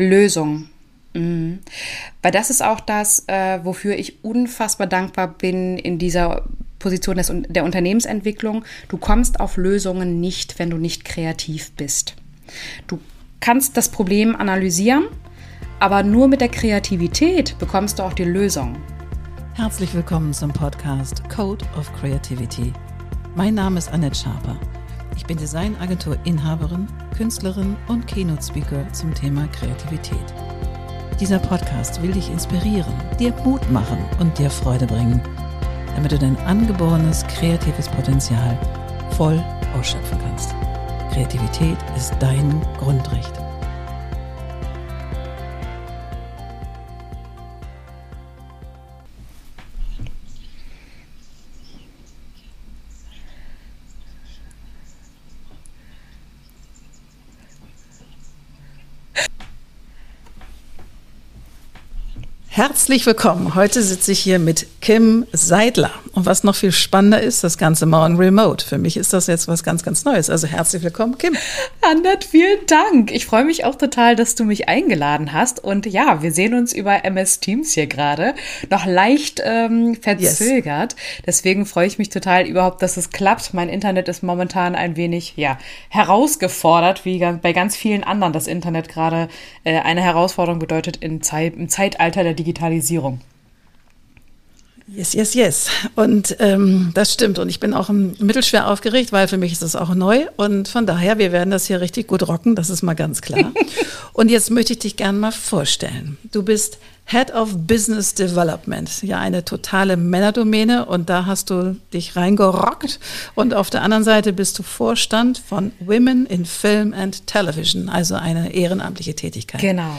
Lösung. Mhm. Weil das ist auch das, äh, wofür ich unfassbar dankbar bin in dieser Position des, der Unternehmensentwicklung. Du kommst auf Lösungen nicht, wenn du nicht kreativ bist. Du kannst das Problem analysieren, aber nur mit der Kreativität bekommst du auch die Lösung. Herzlich willkommen zum Podcast Code of Creativity. Mein Name ist Annette Schaper. Ich bin Designagentur-Inhaberin, Künstlerin und Keynote-Speaker zum Thema Kreativität. Dieser Podcast will dich inspirieren, dir Mut machen und dir Freude bringen, damit du dein angeborenes kreatives Potenzial voll ausschöpfen kannst. Kreativität ist dein Grundrecht. Herzlich willkommen. Heute sitze ich hier mit Kim Seidler. Und was noch viel spannender ist, das Ganze morgen remote. Für mich ist das jetzt was ganz, ganz Neues. Also herzlich willkommen, Kim. Annette, vielen Dank. Ich freue mich auch total, dass du mich eingeladen hast. Und ja, wir sehen uns über MS Teams hier gerade. Noch leicht ähm, verzögert. Yes. Deswegen freue ich mich total überhaupt, dass es klappt. Mein Internet ist momentan ein wenig, ja, herausgefordert, wie bei ganz vielen anderen das Internet gerade äh, eine Herausforderung bedeutet in Zeit, im Zeitalter der Digitalisierung. Digitalisierung. Yes, yes, yes. Und ähm, das stimmt. Und ich bin auch mittelschwer aufgeregt, weil für mich ist das auch neu. Und von daher, wir werden das hier richtig gut rocken, das ist mal ganz klar. und jetzt möchte ich dich gerne mal vorstellen. Du bist Head of Business Development. Ja, eine totale Männerdomäne. Und da hast du dich reingerockt. Und auf der anderen Seite bist du Vorstand von Women in Film and Television, also eine ehrenamtliche Tätigkeit. Genau.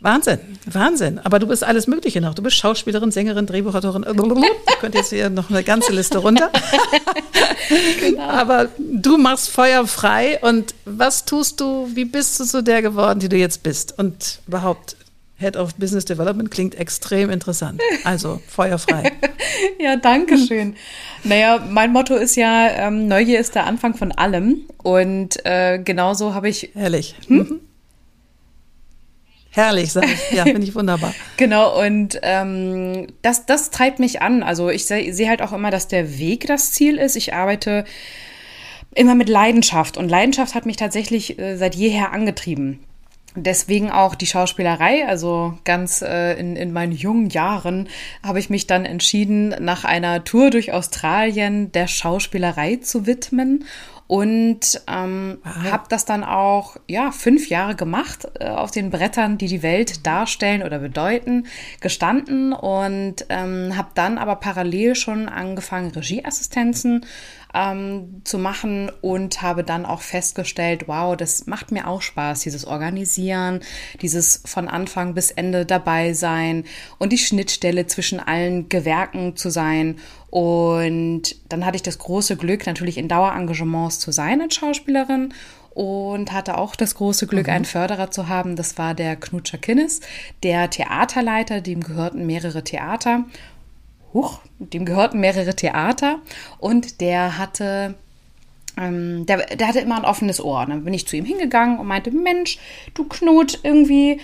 Wahnsinn, Wahnsinn. Aber du bist alles Mögliche noch. Du bist Schauspielerin, Sängerin, Drehbuchautorin. Ich könnte jetzt hier noch eine ganze Liste runter. genau. Aber du machst Feuer frei. Und was tust du? Wie bist du so der geworden, die du jetzt bist? Und überhaupt, Head of Business Development klingt extrem interessant. Also feuerfrei. ja, danke schön. Naja, mein Motto ist ja, ähm, Neugier ist der Anfang von allem. Und äh, genauso habe ich. Herrlich. Hm? Herrlich, sag ich. Ja, finde ich wunderbar. genau, und ähm, das, das treibt mich an. Also ich sehe seh halt auch immer, dass der Weg das Ziel ist. Ich arbeite immer mit Leidenschaft und Leidenschaft hat mich tatsächlich äh, seit jeher angetrieben. Deswegen auch die Schauspielerei. Also ganz äh, in, in meinen jungen Jahren habe ich mich dann entschieden, nach einer Tour durch Australien der Schauspielerei zu widmen und ähm, habe das dann auch ja fünf Jahre gemacht äh, auf den Brettern, die die Welt darstellen oder bedeuten, gestanden und ähm, habe dann aber parallel schon angefangen Regieassistenzen ähm, zu machen und habe dann auch festgestellt, wow, das macht mir auch Spaß, dieses Organisieren, dieses von Anfang bis Ende dabei sein und die Schnittstelle zwischen allen Gewerken zu sein. Und dann hatte ich das große Glück, natürlich in Dauerengagements zu sein als Schauspielerin und hatte auch das große Glück, mhm. einen Förderer zu haben. Das war der Knutscher Kinnes, der Theaterleiter, dem gehörten mehrere Theater huch, dem gehörten mehrere Theater und der hatte ähm, der, der hatte immer ein offenes Ohr. Dann bin ich zu ihm hingegangen und meinte, Mensch, du Knut, irgendwie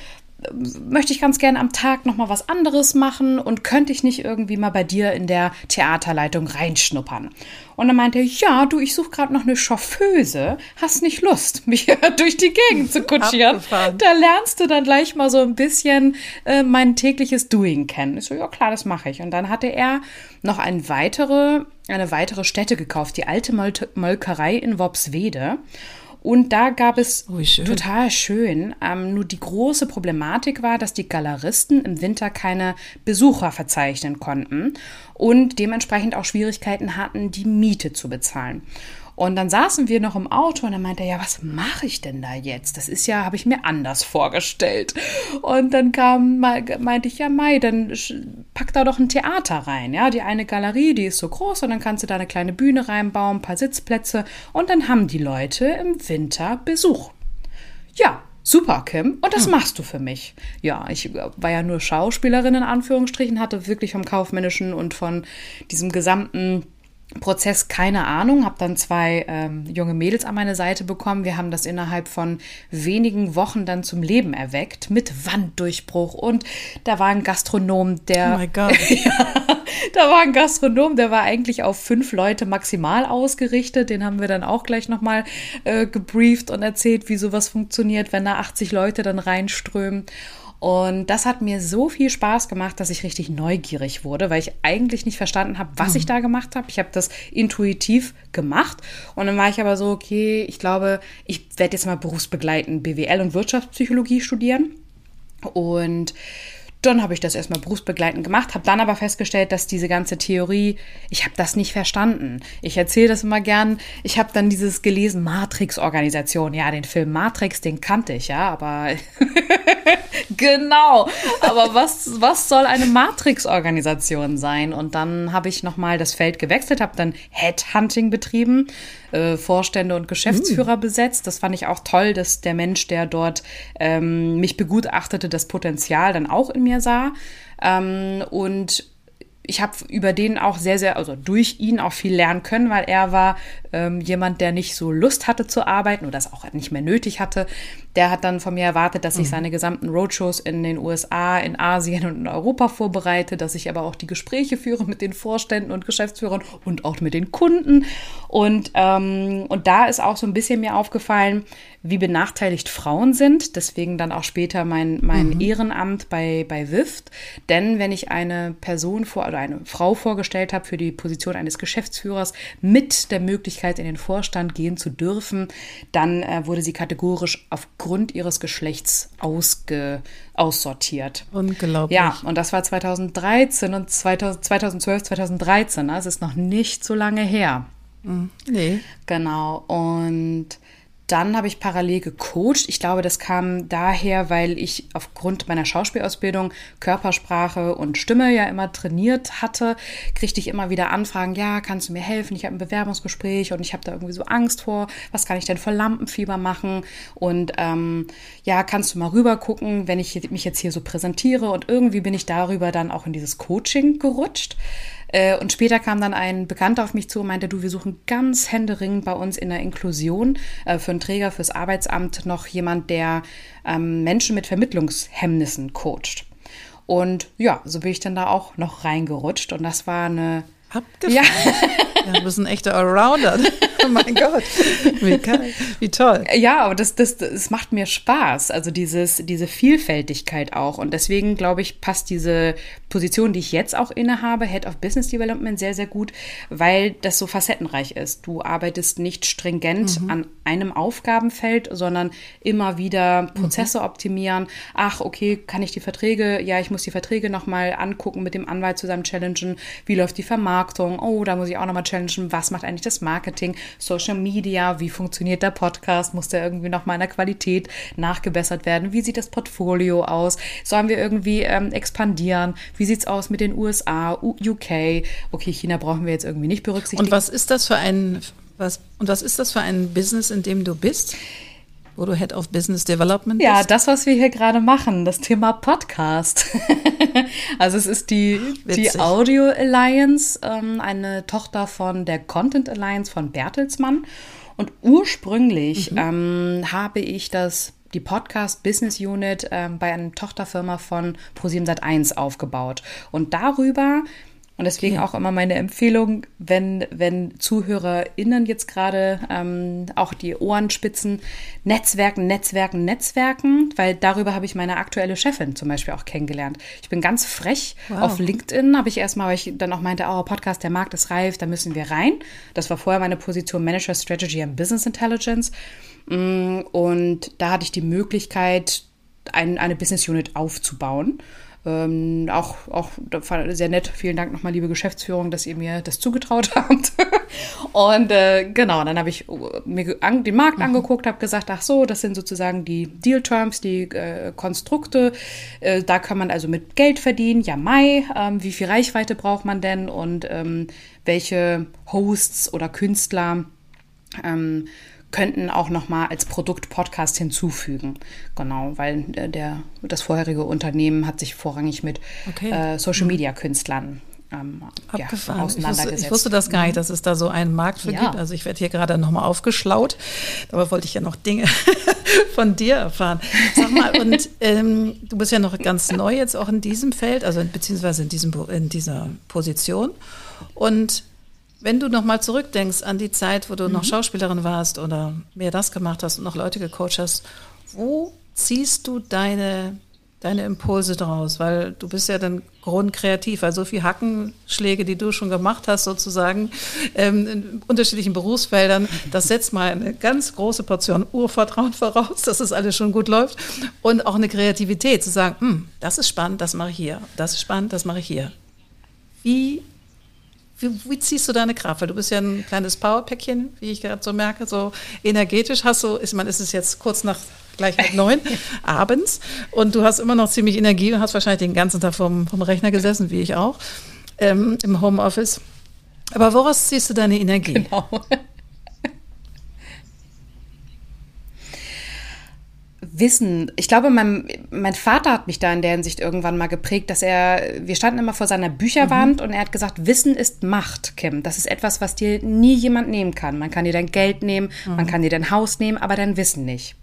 möchte ich ganz gerne am Tag noch mal was anderes machen und könnte ich nicht irgendwie mal bei dir in der Theaterleitung reinschnuppern? Und dann meinte er, ja, du, ich suche gerade noch eine Chauffeuse. Hast nicht Lust, mich durch die Gegend zu kutschieren? Abgefahren. Da lernst du dann gleich mal so ein bisschen äh, mein tägliches Doing kennen. Ich so, ja klar, das mache ich. Und dann hatte er noch ein weitere, eine weitere Stätte gekauft, die alte Molkerei in Worpswede. Und da gab es oh, schön. total schön. Ähm, nur die große Problematik war, dass die Galeristen im Winter keine Besucher verzeichnen konnten und dementsprechend auch Schwierigkeiten hatten, die Miete zu bezahlen. Und dann saßen wir noch im Auto und dann meinte er, ja, was mache ich denn da jetzt? Das ist ja, habe ich mir anders vorgestellt. Und dann kam, meinte ich, ja, Mai, dann pack da doch ein Theater rein. Ja, die eine Galerie, die ist so groß und dann kannst du da eine kleine Bühne reinbauen, ein paar Sitzplätze und dann haben die Leute im Winter Besuch. Ja, super, Kim. Und das hm. machst du für mich. Ja, ich war ja nur Schauspielerin in Anführungsstrichen, hatte wirklich vom Kaufmännischen und von diesem gesamten Prozess keine Ahnung, habe dann zwei ähm, junge Mädels an meine Seite bekommen. Wir haben das innerhalb von wenigen Wochen dann zum Leben erweckt mit Wanddurchbruch und da war ein Gastronom, der Oh mein Gott. ja, da war ein Gastronom, der war eigentlich auf fünf Leute maximal ausgerichtet. Den haben wir dann auch gleich nochmal äh, gebrieft und erzählt, wie sowas funktioniert, wenn da 80 Leute dann reinströmen. Und das hat mir so viel Spaß gemacht, dass ich richtig neugierig wurde, weil ich eigentlich nicht verstanden habe, was ich da gemacht habe. Ich habe das intuitiv gemacht und dann war ich aber so, okay, ich glaube, ich werde jetzt mal berufsbegleitend BWL und Wirtschaftspsychologie studieren. Und dann habe ich das erstmal berufsbegleitend gemacht, habe dann aber festgestellt, dass diese ganze Theorie, ich habe das nicht verstanden. Ich erzähle das immer gern. Ich habe dann dieses gelesen, Matrix-Organisation. Ja, den Film Matrix, den kannte ich, ja, aber genau. Aber was, was soll eine Matrix-Organisation sein? Und dann habe ich nochmal das Feld gewechselt, habe dann Headhunting betrieben, äh, Vorstände und Geschäftsführer besetzt. Das fand ich auch toll, dass der Mensch, der dort ähm, mich begutachtete, das Potenzial dann auch in mir sah. Ähm, und ich habe über den auch sehr, sehr, also durch ihn auch viel lernen können, weil er war ähm, jemand, der nicht so Lust hatte zu arbeiten oder das auch nicht mehr nötig hatte. Der hat dann von mir erwartet, dass ich seine gesamten Roadshows in den USA, in Asien und in Europa vorbereite, dass ich aber auch die Gespräche führe mit den Vorständen und Geschäftsführern und auch mit den Kunden. Und, ähm, und da ist auch so ein bisschen mir aufgefallen, wie benachteiligt Frauen sind. Deswegen dann auch später mein, mein Ehrenamt bei, bei WIFT. Denn wenn ich eine Person vor oder eine Frau vorgestellt habe für die Position eines Geschäftsführers mit der Möglichkeit in den Vorstand gehen zu dürfen, dann äh, wurde sie kategorisch aufgrund ihres Geschlechts ausge, aussortiert. Unglaublich. Ja, und das war 2013 und 2000, 2012, 2013. ne? Es ist noch nicht so lange her. Nee. Genau. Und dann habe ich parallel gecoacht. Ich glaube, das kam daher, weil ich aufgrund meiner Schauspielausbildung Körpersprache und Stimme ja immer trainiert hatte, kriegte ich immer wieder Anfragen, ja, kannst du mir helfen? Ich habe ein Bewerbungsgespräch und ich habe da irgendwie so Angst vor. Was kann ich denn vor Lampenfieber machen? Und ähm, ja, kannst du mal rüber gucken, wenn ich mich jetzt hier so präsentiere? Und irgendwie bin ich darüber dann auch in dieses Coaching gerutscht. Äh, Und später kam dann ein Bekannter auf mich zu und meinte, du, wir suchen ganz händeringend bei uns in der Inklusion äh, für einen Träger fürs Arbeitsamt noch jemand, der ähm, Menschen mit Vermittlungshemmnissen coacht. Und ja, so bin ich dann da auch noch reingerutscht und das war eine Abgefahren. ja, Ja, du bist ein echter Allrounder. Oh mein Gott. Wie, geil. Wie toll. Ja, aber das, das, das macht mir Spaß. Also dieses, diese Vielfältigkeit auch. Und deswegen, glaube ich, passt diese Position, die ich jetzt auch innehabe, Head of Business Development, sehr, sehr gut, weil das so facettenreich ist. Du arbeitest nicht stringent an einem Aufgabenfeld, sondern immer wieder Prozesse optimieren. Ach, okay, kann ich die Verträge, ja, ich muss die Verträge nochmal angucken, mit dem Anwalt zusammen challengen. Wie läuft die Vermarktung? Oh, da muss ich auch nochmal challengen. Was macht eigentlich das Marketing? Social Media? Wie funktioniert der Podcast? Muss der irgendwie in der Qualität nachgebessert werden? Wie sieht das Portfolio aus? Sollen wir irgendwie ähm, expandieren? Wie sieht's aus mit den USA, UK? Okay, China brauchen wir jetzt irgendwie nicht berücksichtigen. Und was ist das für ein was und was ist das für ein Business, in dem du bist? Wo du Head of Business Development Ja, bist? das, was wir hier gerade machen, das Thema Podcast. also es ist die, die. Audio Alliance, ähm, eine Tochter von der Content Alliance von Bertelsmann. Und ursprünglich ähm, habe ich das die Podcast Business Unit ähm, bei einer Tochterfirma von ProSieben Sat1 aufgebaut. Und darüber und deswegen auch immer meine Empfehlung, wenn, wenn ZuhörerInnen jetzt gerade ähm, auch die Ohren spitzen, Netzwerken, Netzwerken, Netzwerken, weil darüber habe ich meine aktuelle Chefin zum Beispiel auch kennengelernt. Ich bin ganz frech. Wow. Auf LinkedIn habe ich erstmal, weil ich dann auch meinte, oh, Podcast, der Markt ist reif, da müssen wir rein. Das war vorher meine Position Manager Strategy and Business Intelligence. Mm, Und da hatte ich die Möglichkeit, ein, eine Business Unit aufzubauen. Ähm, auch, auch sehr nett. Vielen Dank nochmal, liebe Geschäftsführung, dass ihr mir das zugetraut habt. Und äh, genau, dann habe ich mir ge- an, den Markt angeguckt, habe gesagt, ach so, das sind sozusagen die Deal Terms, die äh, Konstrukte. Äh, da kann man also mit Geld verdienen. Ja, Mai, ähm, wie viel Reichweite braucht man denn und ähm, welche Hosts oder Künstler ähm, könnten auch noch mal als Produkt Podcast hinzufügen. Genau, weil äh, der, das vorherige Unternehmen hat sich vorrangig mit Okay. äh, Social Media Künstlern ähm. Ja, auseinandergesetzt. Ich wusste, ich wusste, das gar nicht, mhm. dass es da so einen Markt für ja. gibt. Also ich werde hier gerade nochmal aufgeschlaut. Dabei wollte ich ja noch Dinge von dir erfahren. Sag mal, und ähm, du bist ja noch ganz neu jetzt auch in diesem Feld, also beziehungsweise in, diesem, in dieser Position. Und wenn du nochmal zurückdenkst an die Zeit, wo du mhm. noch Schauspielerin warst oder mehr das gemacht hast und noch Leute gecoacht hast, wo ziehst du deine deine Impulse draus? Weil du bist ja dann grundkreativ, weil so viele Hackenschläge, die du schon gemacht hast, sozusagen, ähm, in unterschiedlichen Berufsfeldern, das setzt mal eine ganz große Portion Urvertrauen voraus, dass es alles schon gut läuft. Und auch eine Kreativität, zu sagen, hm, das ist spannend, das mache ich hier. Das ist spannend, das mache ich hier. Wie wie, wie, ziehst du deine Kraft? Weil du bist ja ein kleines Powerpäckchen, wie ich gerade so merke, so energetisch hast du, ich meine, ist es jetzt kurz nach gleich halb neun abends und du hast immer noch ziemlich Energie und hast wahrscheinlich den ganzen Tag vom, vom Rechner gesessen, wie ich auch, ähm, im Homeoffice. Aber woraus ziehst du deine Energie? Genau. Wissen. Ich glaube, mein, mein Vater hat mich da in der Hinsicht irgendwann mal geprägt, dass er, wir standen immer vor seiner Bücherwand mhm. und er hat gesagt, Wissen ist Macht, Kim. Das ist etwas, was dir nie jemand nehmen kann. Man kann dir dein Geld nehmen, mhm. man kann dir dein Haus nehmen, aber dein Wissen nicht.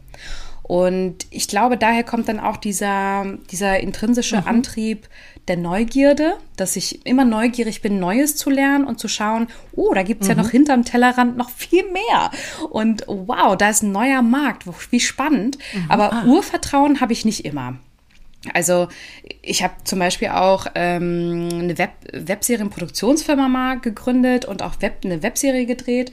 Und ich glaube, daher kommt dann auch dieser, dieser intrinsische mhm. Antrieb der Neugierde, dass ich immer neugierig bin, Neues zu lernen und zu schauen, oh, da gibt's mhm. ja noch hinterm Tellerrand noch viel mehr. Und wow, da ist ein neuer Markt, wie spannend. Mhm. Aber ah. Urvertrauen habe ich nicht immer. Also ich habe zum Beispiel auch ähm, eine Web Webserienproduktionsfirma mal gegründet und auch Web eine Webserie gedreht.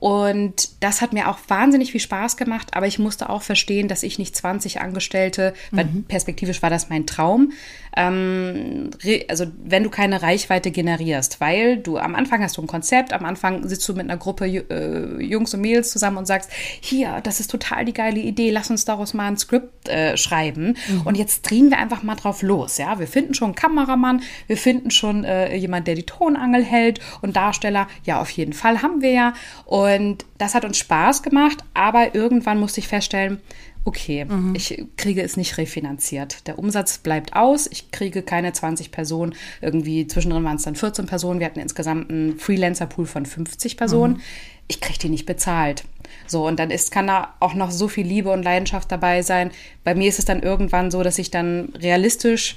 Und das hat mir auch wahnsinnig viel Spaß gemacht, aber ich musste auch verstehen, dass ich nicht 20 Angestellte, weil mhm. perspektivisch war das mein Traum, ähm, also wenn du keine Reichweite generierst, weil du am Anfang hast du ein Konzept, am Anfang sitzt du mit einer Gruppe äh, Jungs und Mädels zusammen und sagst, hier, das ist total die geile Idee, lass uns daraus mal ein Skript äh, schreiben. Mhm. und jetzt drehen wir einfach mal drauf los, ja, wir finden schon einen Kameramann, wir finden schon äh, jemand, der die Tonangel hält und Darsteller, ja, auf jeden Fall haben wir ja. Und das hat uns Spaß gemacht, aber irgendwann musste ich feststellen, okay, mhm. ich kriege es nicht refinanziert. Der Umsatz bleibt aus, ich kriege keine 20 Personen, irgendwie zwischendrin waren es dann 14 Personen, wir hatten insgesamt einen Freelancer-Pool von 50 Personen. Mhm. Ich kriege die nicht bezahlt. So, und dann ist, kann da auch noch so viel Liebe und Leidenschaft dabei sein. Bei mir ist es dann irgendwann so, dass ich dann realistisch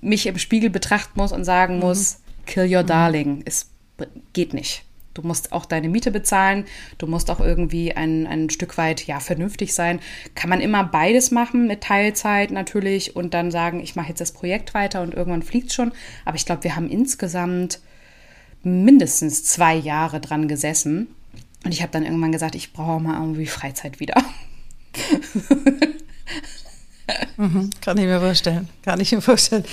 mich im Spiegel betrachten muss und sagen mhm. muss, kill your mhm. darling. Es geht nicht. Du musst auch deine Miete bezahlen, du musst auch irgendwie ein, ein Stück weit ja vernünftig sein. Kann man immer beides machen mit Teilzeit natürlich und dann sagen, ich mache jetzt das Projekt weiter und irgendwann fliegt schon. Aber ich glaube, wir haben insgesamt mindestens zwei Jahre dran gesessen. Und ich habe dann irgendwann gesagt, ich brauche mal irgendwie Freizeit wieder. mhm, kann ich mir vorstellen. Kann ich mir vorstellen.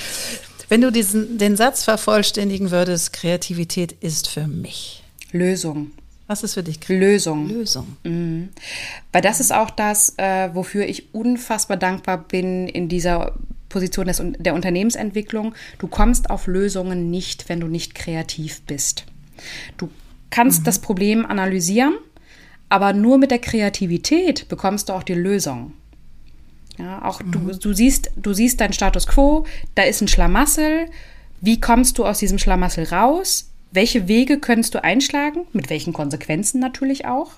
Wenn du diesen, den Satz vervollständigen würdest, Kreativität ist für mich. Lösung. Was ist für dich? Lösung. Lösung. Mhm. Weil das ist auch das, äh, wofür ich unfassbar dankbar bin in dieser Position des, der Unternehmensentwicklung. Du kommst auf Lösungen nicht, wenn du nicht kreativ bist. Du kannst mhm. das Problem analysieren, aber nur mit der Kreativität bekommst du auch die Lösung. Ja, auch mhm. du, du, siehst, du siehst deinen Status quo, da ist ein Schlamassel. Wie kommst du aus diesem Schlamassel raus? Welche Wege könntest du einschlagen, mit welchen Konsequenzen natürlich auch.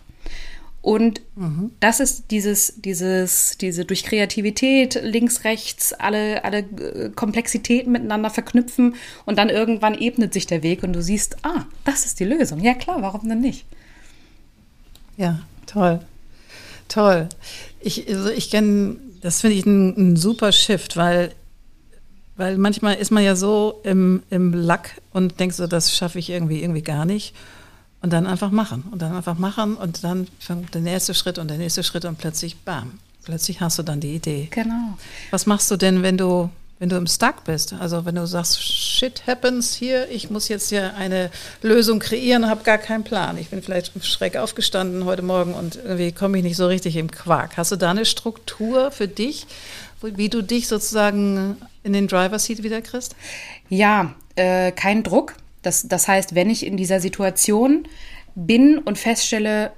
Und mhm. das ist dieses, dieses, diese durch Kreativität links, rechts, alle, alle äh, Komplexitäten miteinander verknüpfen und dann irgendwann ebnet sich der Weg und du siehst, ah, das ist die Lösung. Ja klar, warum denn nicht? Ja, toll. Toll. Ich, also ich kenne, das finde ich ein, ein super Shift, weil weil manchmal ist man ja so im, im Lack und denkt so, das schaffe ich irgendwie, irgendwie gar nicht. Und dann einfach machen. Und dann einfach machen und dann der nächste Schritt und der nächste Schritt und plötzlich, bam, plötzlich hast du dann die Idee. Genau. Was machst du denn, wenn du, wenn du im Stuck bist? Also wenn du sagst, shit happens hier, ich muss jetzt hier eine Lösung kreieren habe gar keinen Plan. Ich bin vielleicht schräg aufgestanden heute Morgen und irgendwie komme ich nicht so richtig im Quark. Hast du da eine Struktur für dich, wie du dich sozusagen in den Driver Seat wieder kriegst? Ja, äh, kein Druck. Das, das heißt, wenn ich in dieser Situation bin und feststelle,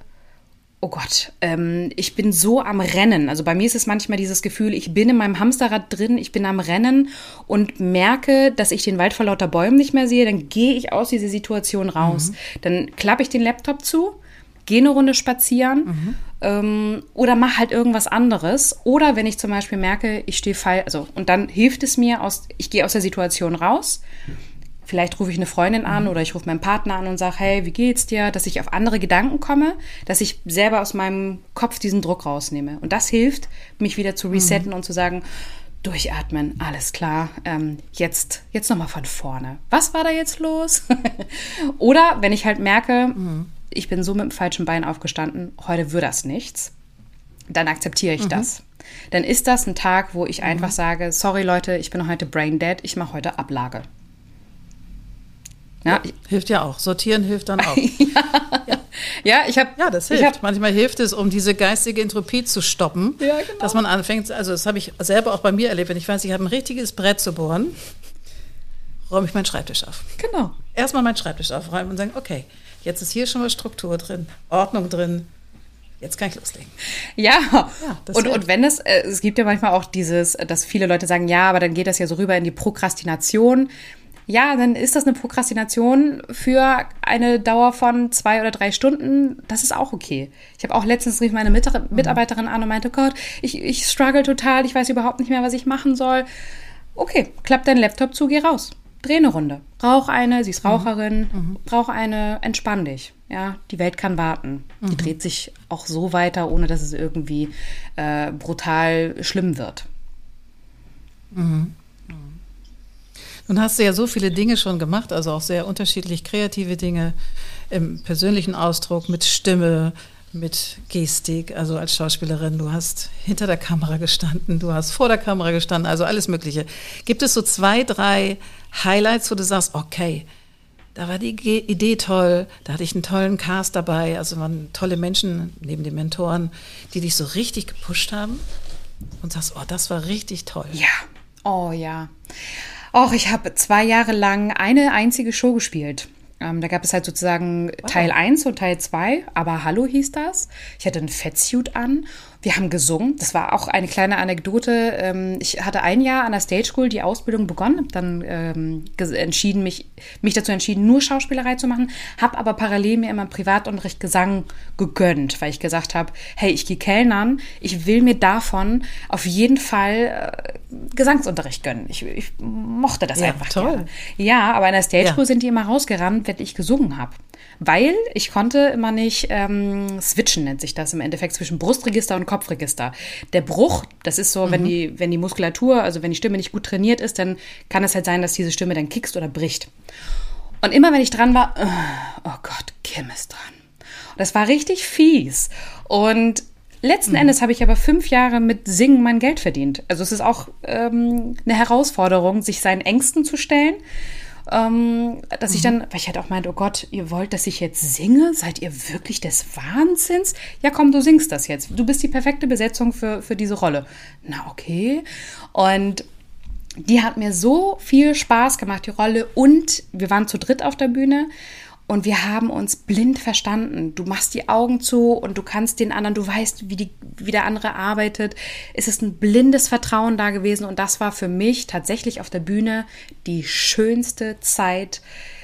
oh Gott, ähm, ich bin so am Rennen. Also bei mir ist es manchmal dieses Gefühl, ich bin in meinem Hamsterrad drin, ich bin am Rennen und merke, dass ich den Wald vor lauter Bäumen nicht mehr sehe. Dann gehe ich aus dieser Situation raus. Mhm. Dann klappe ich den Laptop zu, gehe eine Runde spazieren mhm. Ähm, oder mache halt irgendwas anderes. Oder wenn ich zum Beispiel merke, ich stehe falsch, also und dann hilft es mir aus, ich gehe aus der Situation raus Vielleicht rufe ich eine Freundin an oder ich rufe meinen Partner an und sage, hey, wie geht's dir? Dass ich auf andere Gedanken komme, dass ich selber aus meinem Kopf diesen Druck rausnehme. Und das hilft, mich wieder zu resetten mhm. und zu sagen, durchatmen, alles klar, ähm, jetzt, jetzt nochmal von vorne. Was war da jetzt los? oder wenn ich halt merke, mhm. Ich bin so mit dem falschen Bein aufgestanden, heute wird das nichts, dann akzeptiere ich mhm. das. Dann ist das ein Tag, wo ich einfach mhm. sage, sorry Leute, ich bin heute brain dead, ich mache heute Ablage. Ja, ja, hilft ja auch. Sortieren hilft dann auch. ja. ja. ja, ich habe. Ja, das hilft. Hab, Manchmal hilft es, um diese geistige Entropie zu stoppen, ja, genau. dass man anfängt. Also das habe ich selber auch bei mir erlebt. Wenn ich weiß, ich habe ein richtiges Brett zu bohren, räume ich meinen Schreibtisch auf. Genau. Erstmal meinen Schreibtisch aufräumen und sagen, okay, jetzt ist hier schon mal Struktur drin, Ordnung drin. Jetzt kann ich loslegen. Ja, ja und, und wenn es, äh, es gibt ja manchmal auch dieses, dass viele Leute sagen, ja, aber dann geht das ja so rüber in die Prokrastination ja, dann ist das eine Prokrastination für eine Dauer von zwei oder drei Stunden. Das ist auch okay. Ich habe auch letztens rief meine Mitarbeiterin an und meinte, Gott, ich, ich struggle total, ich weiß überhaupt nicht mehr, was ich machen soll. Okay, klapp deinen Laptop zu, geh raus. Dreh eine Runde. Brauch eine, sie ist mhm. Raucherin, mhm. brauch eine, entspann dich. Ja, die Welt kann warten. Mhm. Die dreht sich auch so weiter, ohne dass es irgendwie äh, brutal schlimm wird. Mhm. Nun hast du ja so viele Dinge schon gemacht, also auch sehr unterschiedlich kreative Dinge im persönlichen Ausdruck, mit Stimme, mit Gestik, also als Schauspielerin. Du hast hinter der Kamera gestanden, du hast vor der Kamera gestanden, also alles Mögliche. Gibt es so zwei, drei Highlights, wo du sagst, okay, da war die Idee toll, da hatte ich einen tollen Cast dabei, also waren tolle Menschen neben den Mentoren, die dich so richtig gepusht haben und sagst, oh, das war richtig toll. Ja, oh ja. Och, ich habe zwei Jahre lang eine einzige Show gespielt. Ähm, da gab es halt sozusagen wow. Teil 1 und Teil 2, aber Hallo hieß das. Ich hatte einen Fettsuit an wir haben gesungen. Das war auch eine kleine Anekdote. Ähm, ich hatte ein Jahr an der Stage School die Ausbildung begonnen, habe dann ähm, entschieden, mich, mich dazu entschieden, nur Schauspielerei zu machen, habe aber parallel mir immer Privatunterricht Gesang gegönnt, weil ich gesagt habe, hey, ich gehe Kellnern, ich will mir davon auf jeden Fall äh, Gesangsunterricht gönnen. Ich, ich mochte das ja, einfach toll. Gerne. Ja, aber in der Stage School ja. sind die immer rausgerannt, wenn ich gesungen habe weil ich konnte immer nicht ähm, switchen, nennt sich das im Endeffekt, zwischen Brustregister und Kopfregister. Der Bruch, das ist so, mhm. wenn, die, wenn die Muskulatur, also wenn die Stimme nicht gut trainiert ist, dann kann es halt sein, dass diese Stimme dann kickst oder bricht. Und immer wenn ich dran war, oh, oh Gott, Kim ist dran. Und das war richtig fies. Und Letzten mhm. Endes habe ich aber fünf Jahre mit Singen mein Geld verdient. Also es ist auch ähm, eine Herausforderung, sich seinen Ängsten zu stellen, ähm, dass mhm. ich dann, weil ich halt auch meinte, oh Gott, ihr wollt, dass ich jetzt singe? Seid ihr wirklich des Wahnsinns? Ja, komm, du singst das jetzt. Du bist die perfekte Besetzung für, für diese Rolle. Na, okay. Und die hat mir so viel Spaß gemacht, die Rolle. Und wir waren zu dritt auf der Bühne und wir haben uns blind verstanden. Du machst die Augen zu und du kannst den anderen, du weißt, wie, die, wie der andere arbeitet. Es ist ein blindes Vertrauen da gewesen und das war für mich tatsächlich auf der Bühne die schönste Zeit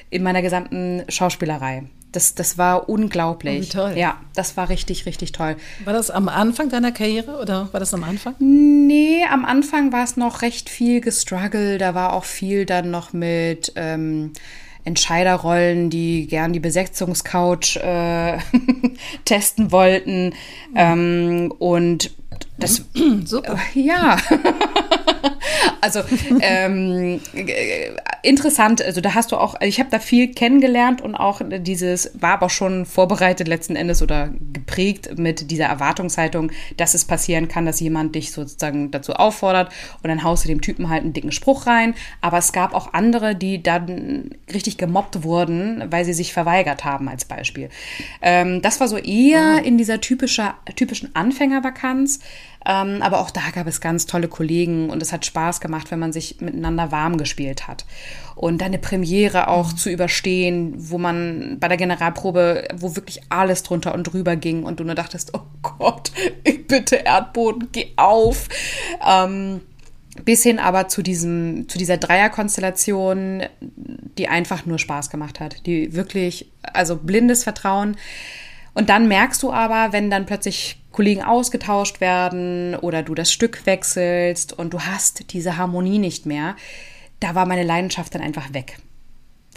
in meiner gesamten Schauspielerei. Das, das war unglaublich. Oh, wie toll. Ja, das war richtig, richtig toll. War das am Anfang deiner Karriere oder war das am Anfang? Nee, am Anfang war es noch recht viel gestruggelt. Da war auch viel dann noch mit. Ähm, Entscheiderrollen, die gern die Besetzungscouch äh, testen wollten. Ähm, und das, Super. Äh, ja. also ähm, interessant. Also da hast du auch, ich habe da viel kennengelernt und auch dieses war aber schon vorbereitet letzten Endes oder geprägt mit dieser Erwartungshaltung, dass es passieren kann, dass jemand dich sozusagen dazu auffordert und dann haust du dem Typen halt einen dicken Spruch rein. Aber es gab auch andere, die dann richtig gemobbt wurden, weil sie sich verweigert haben als Beispiel. Ähm, das war so eher in dieser typische, typischen Anfängervakanz. Ähm, aber auch da gab es ganz tolle Kollegen und es hat Spaß gemacht, wenn man sich miteinander warm gespielt hat. und deine Premiere auch mhm. zu überstehen, wo man bei der Generalprobe, wo wirklich alles drunter und drüber ging und du nur dachtest, oh Gott, bitte Erdboden, geh auf. Ähm, bis hin aber zu diesem, zu dieser Dreierkonstellation, die einfach nur Spaß gemacht hat, die wirklich, also blindes Vertrauen. Und dann merkst du aber, wenn dann plötzlich Kollegen ausgetauscht werden oder du das Stück wechselst und du hast diese Harmonie nicht mehr, da war meine Leidenschaft dann einfach weg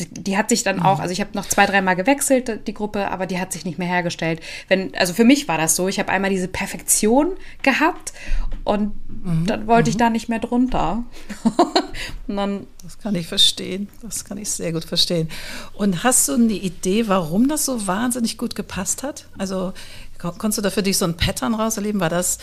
die hat sich dann mhm. auch, also ich habe noch zwei, dreimal gewechselt, die Gruppe, aber die hat sich nicht mehr hergestellt. Wenn, also für mich war das so, ich habe einmal diese Perfektion gehabt und mhm. dann wollte mhm. ich da nicht mehr drunter. dann, das kann ich verstehen, das kann ich sehr gut verstehen. Und hast du eine Idee, warum das so wahnsinnig gut gepasst hat? Also konntest du da für dich so ein Pattern rauserleben? War das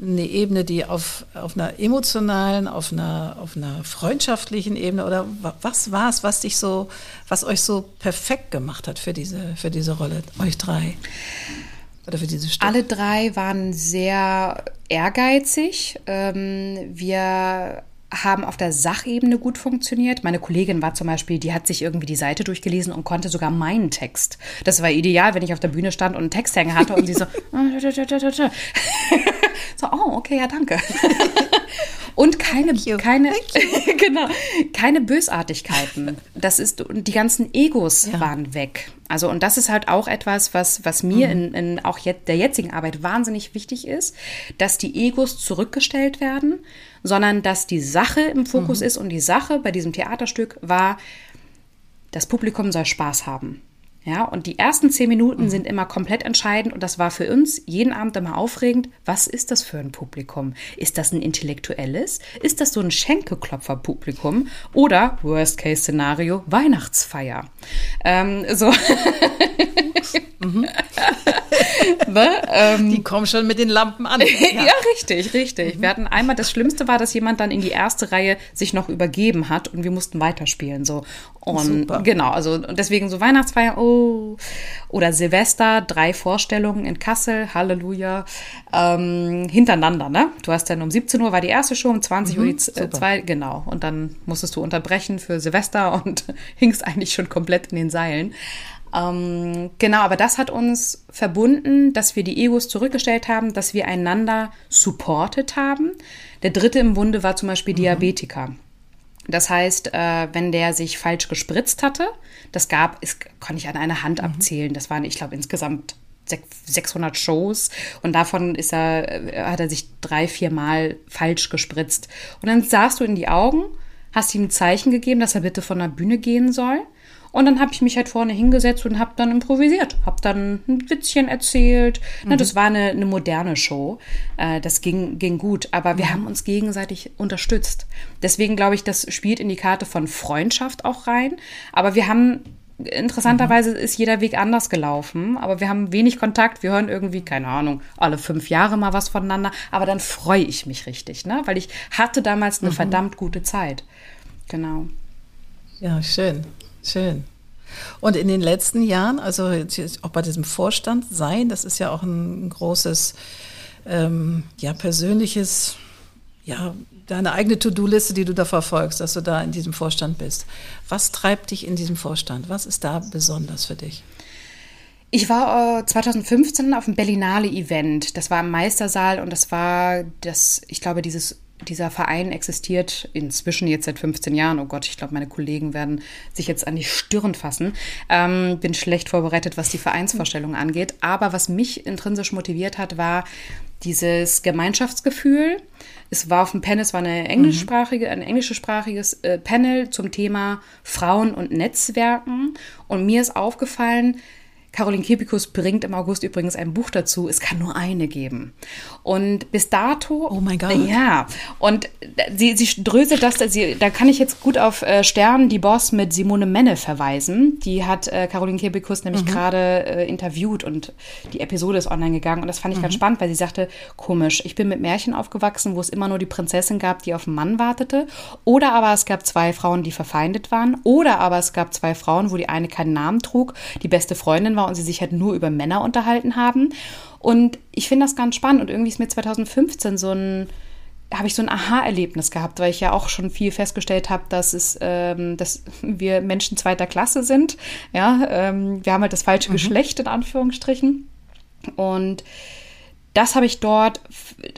eine Ebene, die auf, auf einer emotionalen, auf einer, auf einer freundschaftlichen Ebene oder was war es, was dich so, was euch so perfekt gemacht hat für diese, für diese Rolle, euch drei? Oder für diese Stück? Alle drei waren sehr ehrgeizig. Ähm, wir haben auf der Sachebene gut funktioniert. Meine Kollegin war zum Beispiel, die hat sich irgendwie die Seite durchgelesen und konnte sogar meinen Text. Das war ideal, wenn ich auf der Bühne stand und einen Texthänger hatte und sie so, so, oh, okay, ja, danke. und keine, keine, genau, keine Bösartigkeiten. Das ist, die ganzen Egos ja. waren weg. Also, und das ist halt auch etwas, was, was mir mhm. in, in auch jetzt, der jetzigen Arbeit wahnsinnig wichtig ist, dass die Egos zurückgestellt werden sondern dass die Sache im Fokus mhm. ist und die Sache bei diesem Theaterstück war, das Publikum soll Spaß haben. Ja, und die ersten zehn Minuten mhm. sind immer komplett entscheidend und das war für uns jeden Abend immer aufregend. Was ist das für ein Publikum? Ist das ein intellektuelles? Ist das so ein Schenkelklopfer-Publikum? Oder, Worst-Case-Szenario, Weihnachtsfeier? Ähm, so. mhm. ne? ähm, die kommen schon mit den Lampen an. Ja, ja richtig, richtig. Mhm. Wir hatten einmal, das Schlimmste war, dass jemand dann in die erste Reihe sich noch übergeben hat und wir mussten weiterspielen. So. Und Super. genau, also deswegen so Weihnachtsfeier, oh, oder Silvester, drei Vorstellungen in Kassel, Halleluja, ähm, hintereinander, ne? Du hast dann um 17 Uhr war die erste Show, um 20 mhm, Uhr die äh, zwei, genau. Und dann musstest du unterbrechen für Silvester und hingst eigentlich schon komplett in den Seilen. Ähm, genau, aber das hat uns verbunden, dass wir die Egos zurückgestellt haben, dass wir einander supportet haben. Der dritte im Bunde war zum Beispiel mhm. Diabetiker. Das heißt, äh, wenn der sich falsch gespritzt hatte, das gab, es kann ich an einer Hand mhm. abzählen. Das waren, ich glaube, insgesamt 600 Shows und davon ist er, äh, hat er sich drei, vier Mal falsch gespritzt. Und dann sahst du in die Augen, hast ihm ein Zeichen gegeben, dass er bitte von der Bühne gehen soll. Und dann habe ich mich halt vorne hingesetzt und habe dann improvisiert, habe dann ein Witzchen erzählt. Mhm. Na, das war eine, eine moderne Show. Äh, das ging, ging gut, aber wir mhm. haben uns gegenseitig unterstützt. Deswegen glaube ich, das spielt in die Karte von Freundschaft auch rein. Aber wir haben interessanterweise mhm. ist jeder Weg anders gelaufen, aber wir haben wenig Kontakt. Wir hören irgendwie, keine Ahnung, alle fünf Jahre mal was voneinander. Aber dann freue ich mich richtig, ne? Weil ich hatte damals eine mhm. verdammt gute Zeit. Genau. Ja, schön. Schön. Und in den letzten Jahren, also auch bei diesem Vorstand sein, das ist ja auch ein großes, ähm, ja, persönliches, ja, deine eigene To-Do-Liste, die du da verfolgst, dass du da in diesem Vorstand bist. Was treibt dich in diesem Vorstand? Was ist da besonders für dich? Ich war äh, 2015 auf dem Berlinale-Event. Das war im Meistersaal und das war das, ich glaube, dieses dieser Verein existiert inzwischen jetzt seit 15 Jahren. Oh Gott, ich glaube, meine Kollegen werden sich jetzt an die Stirn fassen. Ähm, bin schlecht vorbereitet, was die Vereinsvorstellung angeht. Aber was mich intrinsisch motiviert hat, war dieses Gemeinschaftsgefühl. Es war auf dem Panel, es war eine englischsprachige, ein englischsprachiges äh, Panel zum Thema Frauen und Netzwerken. Und mir ist aufgefallen, Caroline Kepikus bringt im August übrigens ein Buch dazu. Es kann nur eine geben. Und bis dato. Oh mein Gott. Ja. Und sie, sie dröselt das. Sie, da kann ich jetzt gut auf äh, Stern, die Boss mit Simone Menne verweisen. Die hat äh, Caroline Kepikus nämlich mhm. gerade äh, interviewt und die Episode ist online gegangen. Und das fand ich mhm. ganz spannend, weil sie sagte: Komisch, ich bin mit Märchen aufgewachsen, wo es immer nur die Prinzessin gab, die auf den Mann wartete. Oder aber es gab zwei Frauen, die verfeindet waren. Oder aber es gab zwei Frauen, wo die eine keinen Namen trug, die beste Freundin war und sie sich halt nur über Männer unterhalten haben. Und ich finde das ganz spannend und irgendwie ist mir 2015 so ein habe ich so ein Aha-Erlebnis gehabt, weil ich ja auch schon viel festgestellt habe, dass es, ähm, dass wir Menschen zweiter Klasse sind. Ja, ähm, wir haben halt das falsche mhm. Geschlecht in Anführungsstrichen. Und das habe ich dort,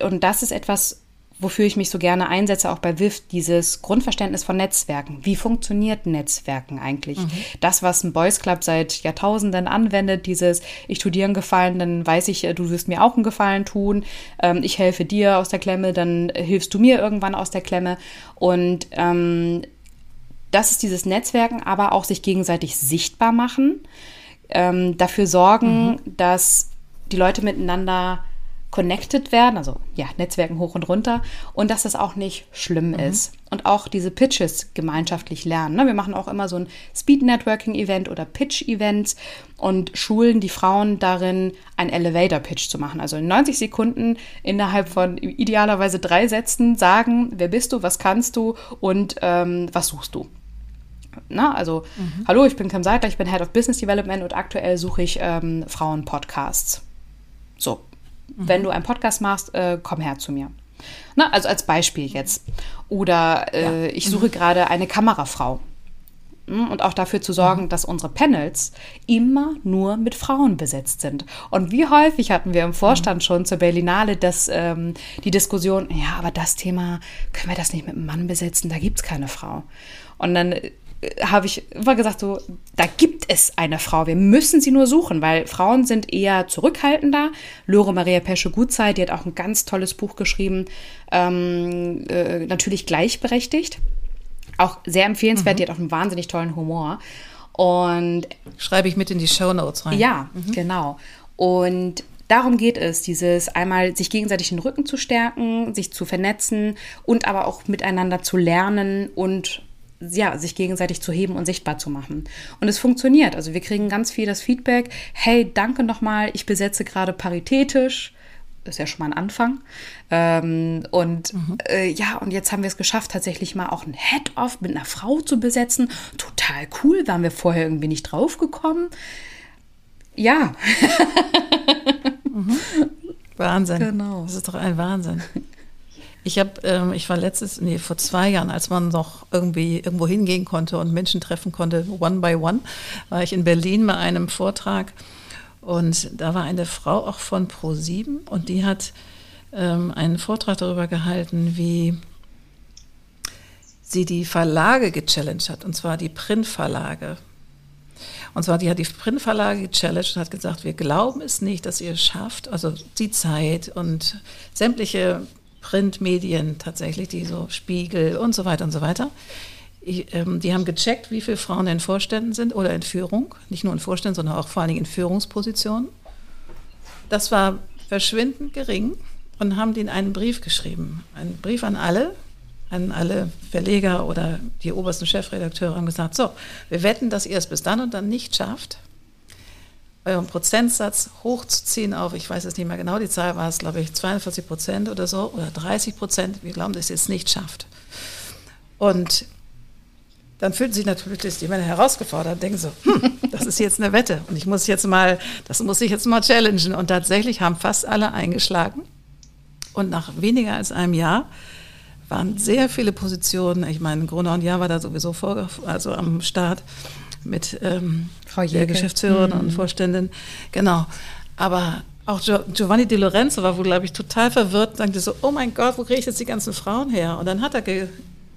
und das ist etwas, wofür ich mich so gerne einsetze, auch bei WIF, dieses Grundverständnis von Netzwerken. Wie funktioniert Netzwerken eigentlich? Mhm. Das, was ein Boys Club seit Jahrtausenden anwendet, dieses, ich tue dir einen Gefallen, dann weiß ich, du wirst mir auch einen Gefallen tun, ähm, ich helfe dir aus der Klemme, dann hilfst du mir irgendwann aus der Klemme. Und ähm, das ist dieses Netzwerken, aber auch sich gegenseitig sichtbar machen, ähm, dafür sorgen, mhm. dass die Leute miteinander connected werden, also ja, Netzwerken hoch und runter und dass das auch nicht schlimm mhm. ist. Und auch diese Pitches gemeinschaftlich lernen. Ne? Wir machen auch immer so ein Speed-Networking-Event oder Pitch-Events und schulen die Frauen darin, einen Elevator-Pitch zu machen. Also in 90 Sekunden innerhalb von idealerweise drei Sätzen sagen, wer bist du, was kannst du und ähm, was suchst du. Na, also, mhm. hallo, ich bin Kim Seidler, ich bin Head of Business Development und aktuell suche ich ähm, Frauen-Podcasts. So, Mhm. Wenn du einen Podcast machst, äh, komm her zu mir. Na, also als Beispiel jetzt. Oder äh, ja. ich suche mhm. gerade eine Kamerafrau. Hm, und auch dafür zu sorgen, mhm. dass unsere Panels immer nur mit Frauen besetzt sind. Und wie häufig hatten wir im Vorstand mhm. schon zur Berlinale das, ähm, die Diskussion, ja, aber das Thema, können wir das nicht mit einem Mann besetzen? Da gibt es keine Frau. Und dann habe ich immer gesagt, so, da gibt es eine Frau. Wir müssen sie nur suchen, weil Frauen sind eher zurückhaltender. Lore Maria Pesche-Gutzeit, die hat auch ein ganz tolles Buch geschrieben, ähm, äh, natürlich gleichberechtigt. Auch sehr empfehlenswert, mhm. die hat auch einen wahnsinnig tollen Humor. Und schreibe ich mit in die Show Notes rein. Ja, mhm. genau. Und darum geht es, dieses einmal sich gegenseitig den Rücken zu stärken, sich zu vernetzen und aber auch miteinander zu lernen und ja, sich gegenseitig zu heben und sichtbar zu machen. Und es funktioniert. Also wir kriegen ganz viel das Feedback, hey, danke nochmal, ich besetze gerade paritätisch. Das ist ja schon mal ein Anfang. Ähm, und mhm. äh, ja, und jetzt haben wir es geschafft, tatsächlich mal auch ein Head-Off mit einer Frau zu besetzen. Total cool, waren wir vorher irgendwie nicht drauf gekommen. Ja. mhm. Wahnsinn. Genau. Das ist doch ein Wahnsinn. Ich habe, ähm, ich war letztes, nee, vor zwei Jahren, als man noch irgendwie irgendwo hingehen konnte und Menschen treffen konnte, one by one, war ich in Berlin bei einem Vortrag und da war eine Frau auch von Pro7 und die hat ähm, einen Vortrag darüber gehalten, wie sie die Verlage gechallenged hat, und zwar die Printverlage. Und zwar, die hat die Printverlage gechallenged und hat gesagt, wir glauben es nicht, dass ihr es schafft, also die Zeit und sämtliche Printmedien tatsächlich, die so Spiegel und so weiter und so weiter. Ich, ähm, die haben gecheckt, wie viele Frauen in Vorständen sind oder in Führung, nicht nur in Vorständen, sondern auch vor allen Dingen in Führungspositionen. Das war verschwindend gering und haben denen einen Brief geschrieben, einen Brief an alle, an alle Verleger oder die obersten Chefredakteure haben gesagt, so, wir wetten, dass ihr es bis dann und dann nicht schafft, euren Prozentsatz hochzuziehen auf, ich weiß jetzt nicht mehr genau, die Zahl war es, glaube ich, 42 Prozent oder so, oder 30 Prozent. Wir glauben, dass ihr es nicht schafft. Und dann fühlen sich natürlich die Männer herausgefordert und denken so, hm, das ist jetzt eine Wette und ich muss jetzt mal, das muss ich jetzt mal challengen. Und tatsächlich haben fast alle eingeschlagen. Und nach weniger als einem Jahr waren sehr viele Positionen, ich meine, Gruner und Jahr war da sowieso vor, also am Start, mit ähm, der Geschäftsführerin mhm. und Vorständin. Genau. Aber auch Giovanni Di Lorenzo war wohl, glaube ich, total verwirrt und sagte so, oh mein Gott, wo kriege ich jetzt die ganzen Frauen her? Und dann hat er ge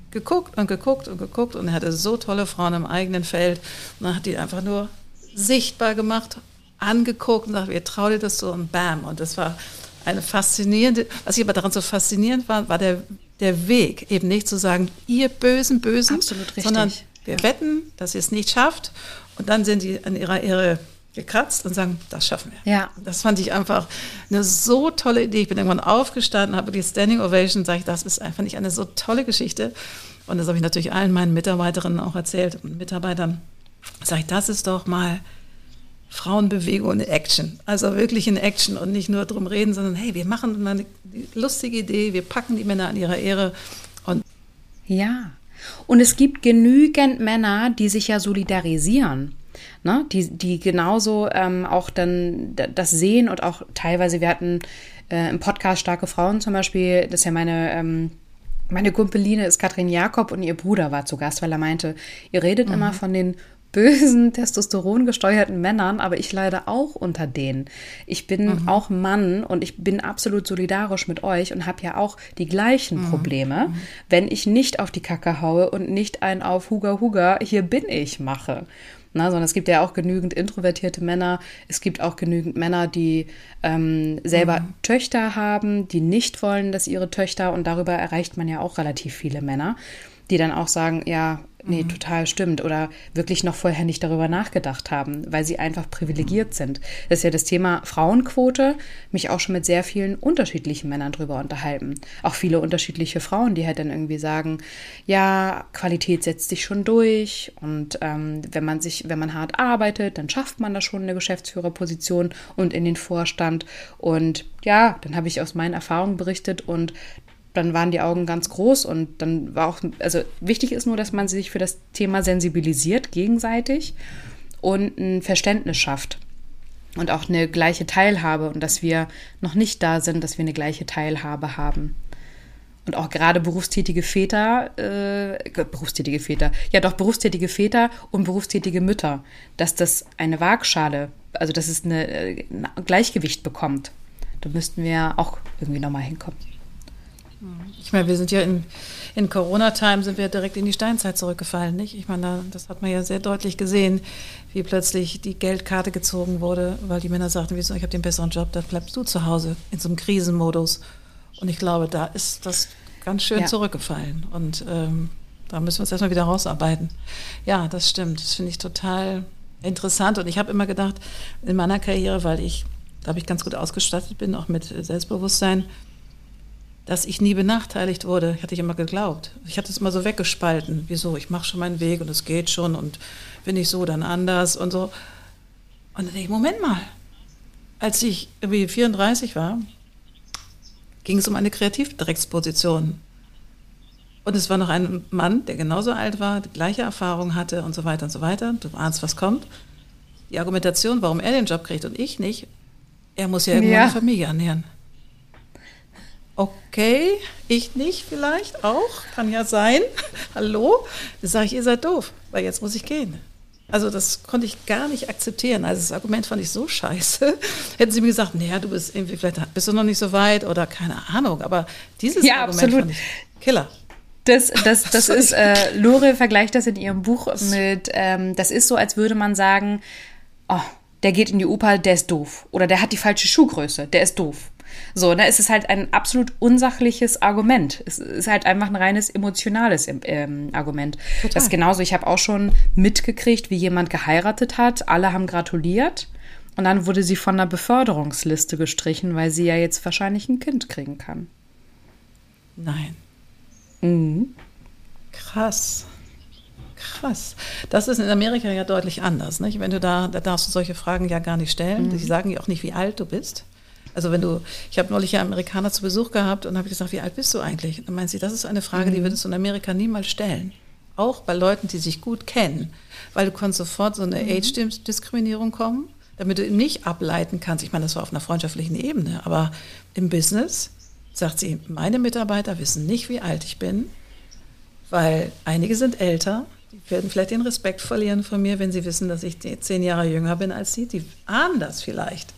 geguckt und geguckt und geguckt und er hatte so tolle Frauen im eigenen Feld. Und dann hat die einfach nur sichtbar gemacht, angeguckt und sagt, wir trauen dir das so und bam. Und das war eine faszinierende, was ich aber daran so faszinierend war, war der, der Weg, eben nicht zu sagen, ihr Bösen, Bösen, sondern wir wetten, dass ihr es nicht schafft. Und dann sind sie an ihrer Ehre gekratzt und sagen, das schaffen wir. Ja. Das fand ich einfach eine so tolle Idee. Ich bin irgendwann aufgestanden, habe die Standing Ovation, sage ich, das ist einfach nicht eine so tolle Geschichte. Und das habe ich natürlich allen meinen Mitarbeiterinnen auch erzählt und Mitarbeitern. Sage ich, das ist doch mal Frauenbewegung in Action. Also wirklich in Action und nicht nur drum reden, sondern hey, wir machen mal eine lustige Idee, wir packen die Männer an ihrer Ehre. Und ja, und es gibt genügend Männer, die sich ja solidarisieren. Ne? Die, die genauso ähm, auch dann das sehen und auch teilweise, wir hatten äh, im Podcast Starke Frauen zum Beispiel, das ist ja meine, ähm, meine Kumpeline ist Katrin Jakob und ihr Bruder war zu Gast, weil er meinte, ihr redet mhm. immer von den bösen, testosterongesteuerten Männern, aber ich leide auch unter denen. Ich bin mhm. auch Mann und ich bin absolut solidarisch mit euch und habe ja auch die gleichen mhm. Probleme, mhm. wenn ich nicht auf die Kacke haue und nicht ein auf Huga Huga, hier bin ich mache. Na, sondern es gibt ja auch genügend introvertierte Männer. Es gibt auch genügend Männer, die ähm, selber mhm. Töchter haben, die nicht wollen, dass ihre Töchter, und darüber erreicht man ja auch relativ viele Männer, die dann auch sagen, ja, nee, mhm. total stimmt. Oder wirklich noch vorher nicht darüber nachgedacht haben, weil sie einfach privilegiert sind. Das ist ja das Thema Frauenquote, mich auch schon mit sehr vielen unterschiedlichen Männern drüber unterhalten. Auch viele unterschiedliche Frauen, die halt dann irgendwie sagen, ja, Qualität setzt sich schon durch und ähm, wenn man sich, wenn man hart arbeitet, dann schafft man da schon eine Geschäftsführerposition und in den Vorstand. Und ja, dann habe ich aus meinen Erfahrungen berichtet und dann waren die Augen ganz groß und dann war auch, also wichtig ist nur, dass man sich für das Thema sensibilisiert gegenseitig und ein Verständnis schafft und auch eine gleiche Teilhabe und dass wir noch nicht da sind, dass wir eine gleiche Teilhabe haben. Und auch gerade berufstätige Väter, äh, berufstätige Väter, ja doch berufstätige Väter und berufstätige Mütter, dass das eine Waagschale, also dass es eine, äh, ein Gleichgewicht bekommt. Da müssten wir auch irgendwie nochmal hinkommen. Ich meine, wir sind ja in, in Corona-Time sind wir direkt in die Steinzeit zurückgefallen, nicht? Ich meine, das hat man ja sehr deutlich gesehen, wie plötzlich die Geldkarte gezogen wurde, weil die Männer sagten, wieso, ich habe den besseren Job, dann bleibst du zu Hause in so einem Krisenmodus. Und ich glaube, da ist das ganz schön ja. zurückgefallen. Und ähm, da müssen wir uns erstmal wieder rausarbeiten. Ja, das stimmt. Das finde ich total interessant. Und ich habe immer gedacht, in meiner Karriere, weil ich, glaube ich, ganz gut ausgestattet bin, auch mit Selbstbewusstsein, dass ich nie benachteiligt wurde, hatte ich immer geglaubt. Ich hatte es immer so weggespalten. Wieso? Ich mache schon meinen Weg und es geht schon und bin ich so, dann anders und so. Und dann denke ich, Moment mal. Als ich irgendwie 34 war, ging es um eine Kreativdirektsposition. Und es war noch ein Mann, der genauso alt war, die gleiche Erfahrung hatte und so weiter und so weiter. Du ahnst, was kommt. Die Argumentation, warum er den Job kriegt und ich nicht, er muss ja irgendwann ja. eine Familie ernähren. Okay, ich nicht vielleicht auch, kann ja sein. Hallo? Dann sage ich, ihr seid doof, weil jetzt muss ich gehen. Also das konnte ich gar nicht akzeptieren. Also das Argument fand ich so scheiße. Hätten sie mir gesagt, naja, du bist irgendwie, vielleicht bist du noch nicht so weit oder keine Ahnung. Aber dieses ja, Argument absolut. fand ich Killer. Das, das, das ist, äh, Lore vergleicht das in ihrem Buch mit, ähm, das ist so, als würde man sagen, oh, der geht in die Oper, der ist doof. Oder der hat die falsche Schuhgröße, der ist doof. So, ne, es ist halt ein absolut unsachliches Argument. Es ist halt einfach ein reines emotionales ähm, Argument. Total. Das ist genauso, ich habe auch schon mitgekriegt, wie jemand geheiratet hat. Alle haben gratuliert. Und dann wurde sie von der Beförderungsliste gestrichen, weil sie ja jetzt wahrscheinlich ein Kind kriegen kann. Nein. Mhm. Krass. Krass. Das ist in Amerika ja deutlich anders. Nicht? Wenn du da, da darfst du solche Fragen ja gar nicht stellen. Mhm. Die sagen ja auch nicht, wie alt du bist. Also wenn du, ich habe neulich ja Amerikaner zu Besuch gehabt und habe gesagt, wie alt bist du eigentlich? Und dann meint sie, das ist eine Frage, die mhm. würdest du in Amerika niemals stellen. Auch bei Leuten, die sich gut kennen. Weil du kannst sofort so eine mhm. Age-Diskriminierung kommen, damit du eben nicht ableiten kannst. Ich meine, das war auf einer freundschaftlichen Ebene, aber im Business sagt sie, meine Mitarbeiter wissen nicht, wie alt ich bin, weil einige sind älter, die werden vielleicht den Respekt verlieren von mir, wenn sie wissen, dass ich zehn Jahre jünger bin als sie. Die ahnen das vielleicht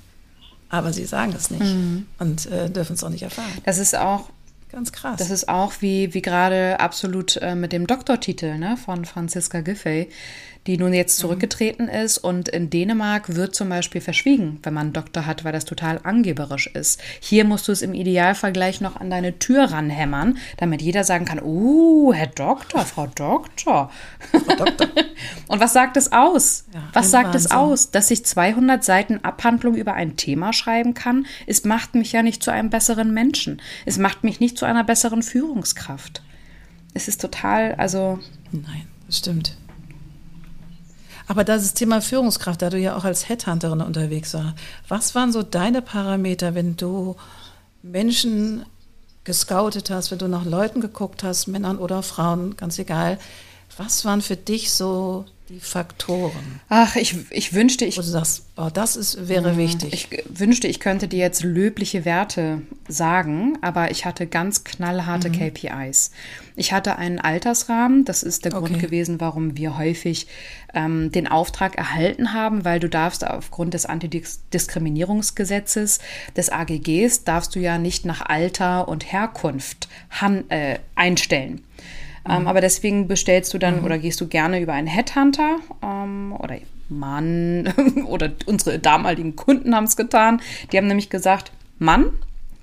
aber sie sagen es nicht mhm. und äh, dürfen es auch nicht erfahren. Das ist auch ganz krass. Das ist auch wie, wie gerade absolut äh, mit dem Doktortitel ne, von Franziska Giffey die nun jetzt mhm. zurückgetreten mhm. ist. Und in Dänemark wird zum Beispiel verschwiegen, wenn man einen Doktor hat, weil das total angeberisch ist. Hier musst du es im Idealfall gleich noch an deine Tür ranhämmern, damit jeder sagen kann, uh, Herr Doktor, Frau Doktor. Frau Doktor. Und was sagt es aus? Ja, was sagt Wahnsinn. es aus? Dass ich 200 Seiten Abhandlung über ein Thema schreiben kann, es macht mich ja nicht zu einem besseren Menschen. Es macht mich nicht zu einer besseren Führungskraft. Es ist total, also. Nein, das stimmt. Aber das Thema Führungskraft, da du ja auch als Headhunterin unterwegs warst, was waren so deine Parameter, wenn du Menschen gescoutet hast, wenn du nach Leuten geguckt hast, Männern oder Frauen, ganz egal, was waren für dich so die Faktoren? Ach, ich, ich wünschte, ich. Wo du sagst, oh, das ist, wäre wichtig. Ich wünschte, ich könnte dir jetzt löbliche Werte sagen, aber ich hatte ganz knallharte mhm. KPIs. Ich hatte einen Altersrahmen. Das ist der okay. Grund gewesen, warum wir häufig ähm, den Auftrag erhalten haben, weil du darfst aufgrund des Antidiskriminierungsgesetzes des AGGs darfst du ja nicht nach Alter und Herkunft han, äh, einstellen. Ähm, mhm. aber deswegen bestellst du dann mhm. oder gehst du gerne über einen Headhunter ähm, oder Mann oder unsere damaligen Kunden haben es getan. Die haben nämlich gesagt, Mann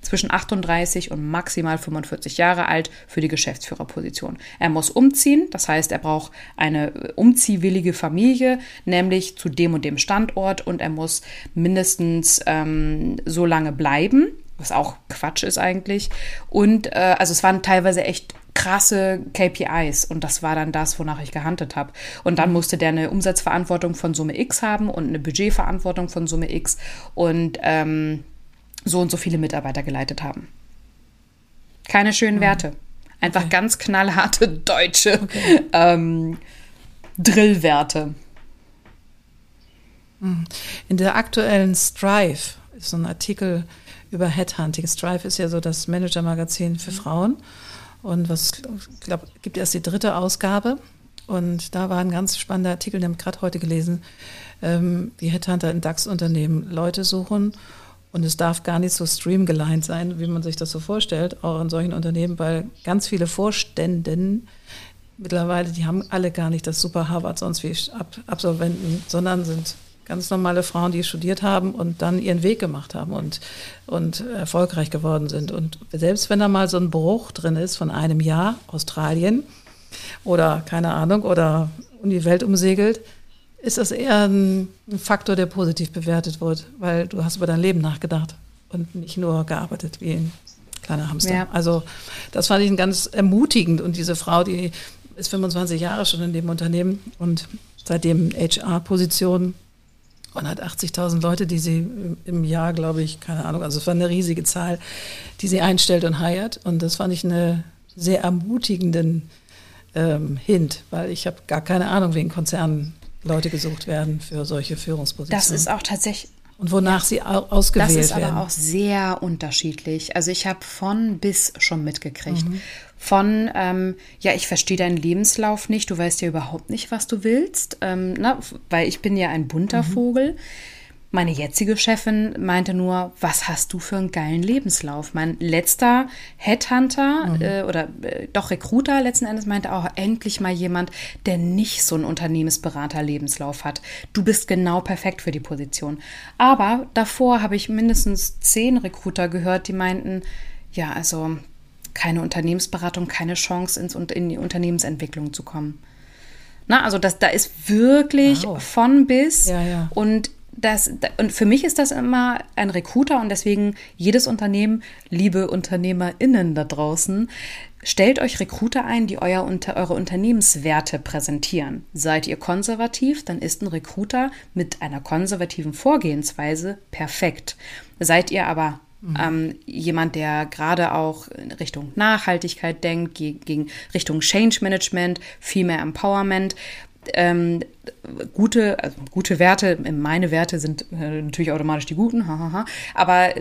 zwischen 38 und maximal 45 Jahre alt für die Geschäftsführerposition. Er muss umziehen, das heißt, er braucht eine umziehwillige Familie, nämlich zu dem und dem Standort und er muss mindestens ähm, so lange bleiben, was auch Quatsch ist eigentlich. Und äh, also es waren teilweise echt krasse KPIs und das war dann das, wonach ich gehandelt habe. Und dann musste der eine Umsatzverantwortung von Summe X haben und eine Budgetverantwortung von Summe X und ähm, so und so viele Mitarbeiter geleitet haben. Keine schönen mhm. Werte. Einfach okay. ganz knallharte deutsche okay. ähm, Drillwerte. Mhm. In der aktuellen Strive ist so ein Artikel über Headhunting. Strive ist ja so das Manager-Magazin für Frauen. Und was, ich glaube, gibt erst die dritte Ausgabe. Und da war ein ganz spannender Artikel, den habe ich gerade heute gelesen, ähm, wie Headhunter in DAX-Unternehmen Leute suchen. Und es darf gar nicht so streamgelined sein, wie man sich das so vorstellt, auch in solchen Unternehmen, weil ganz viele Vorständen mittlerweile, die haben alle gar nicht das super Harvard sonst wie Absolventen, sondern sind ganz normale Frauen, die studiert haben und dann ihren Weg gemacht haben und, und erfolgreich geworden sind. Und selbst wenn da mal so ein Bruch drin ist von einem Jahr, Australien oder keine Ahnung, oder um die Welt umsegelt, ist das eher ein, Faktor, der positiv bewertet wird, weil du hast über dein Leben nachgedacht und nicht nur gearbeitet wie ein kleiner Hamster. Ja. Also das fand ich ganz ermutigend. Und diese Frau, die ist 25 Jahre schon in dem Unternehmen und seitdem HR-Position und hat 80.000 Leute, die sie im Jahr, glaube ich, keine Ahnung, also es war eine riesige Zahl, die sie einstellt und heiert. Und das fand ich einen sehr ermutigenden ähm, Hint, weil ich habe gar keine Ahnung, wie in Konzernen Leute gesucht werden für solche Führungspositionen. Das ist auch tatsächlich und wonach sie ausgewählt werden. Das ist werden. aber auch sehr unterschiedlich. Also ich habe von bis schon mitgekriegt. Mhm. Von, ähm, ja, ich verstehe deinen Lebenslauf nicht, du weißt ja überhaupt nicht, was du willst, ähm, na, weil ich bin ja ein bunter mhm. Vogel. Meine jetzige Chefin meinte nur, was hast du für einen geilen Lebenslauf? Mein letzter Headhunter mhm. äh, oder äh, doch Recruiter letzten Endes meinte auch, endlich mal jemand, der nicht so einen Unternehmensberater-Lebenslauf hat. Du bist genau perfekt für die Position. Aber davor habe ich mindestens zehn Recruiter gehört, die meinten, ja, also keine Unternehmensberatung, keine Chance ins, in die Unternehmensentwicklung zu kommen. Na, also das, da ist wirklich wow. von bis. Ja, ja. Und das, und für mich ist das immer ein Recruiter und deswegen jedes Unternehmen, liebe UnternehmerInnen da draußen, stellt euch Recruiter ein, die euer, unter, eure Unternehmenswerte präsentieren. Seid ihr konservativ, dann ist ein Recruiter mit einer konservativen Vorgehensweise perfekt. Seid ihr aber Mhm. Ähm, jemand, der gerade auch in Richtung Nachhaltigkeit denkt, gegen Richtung Change Management, viel mehr Empowerment, ähm, gute, also gute Werte, meine Werte sind äh, natürlich automatisch die guten, hahaha, aber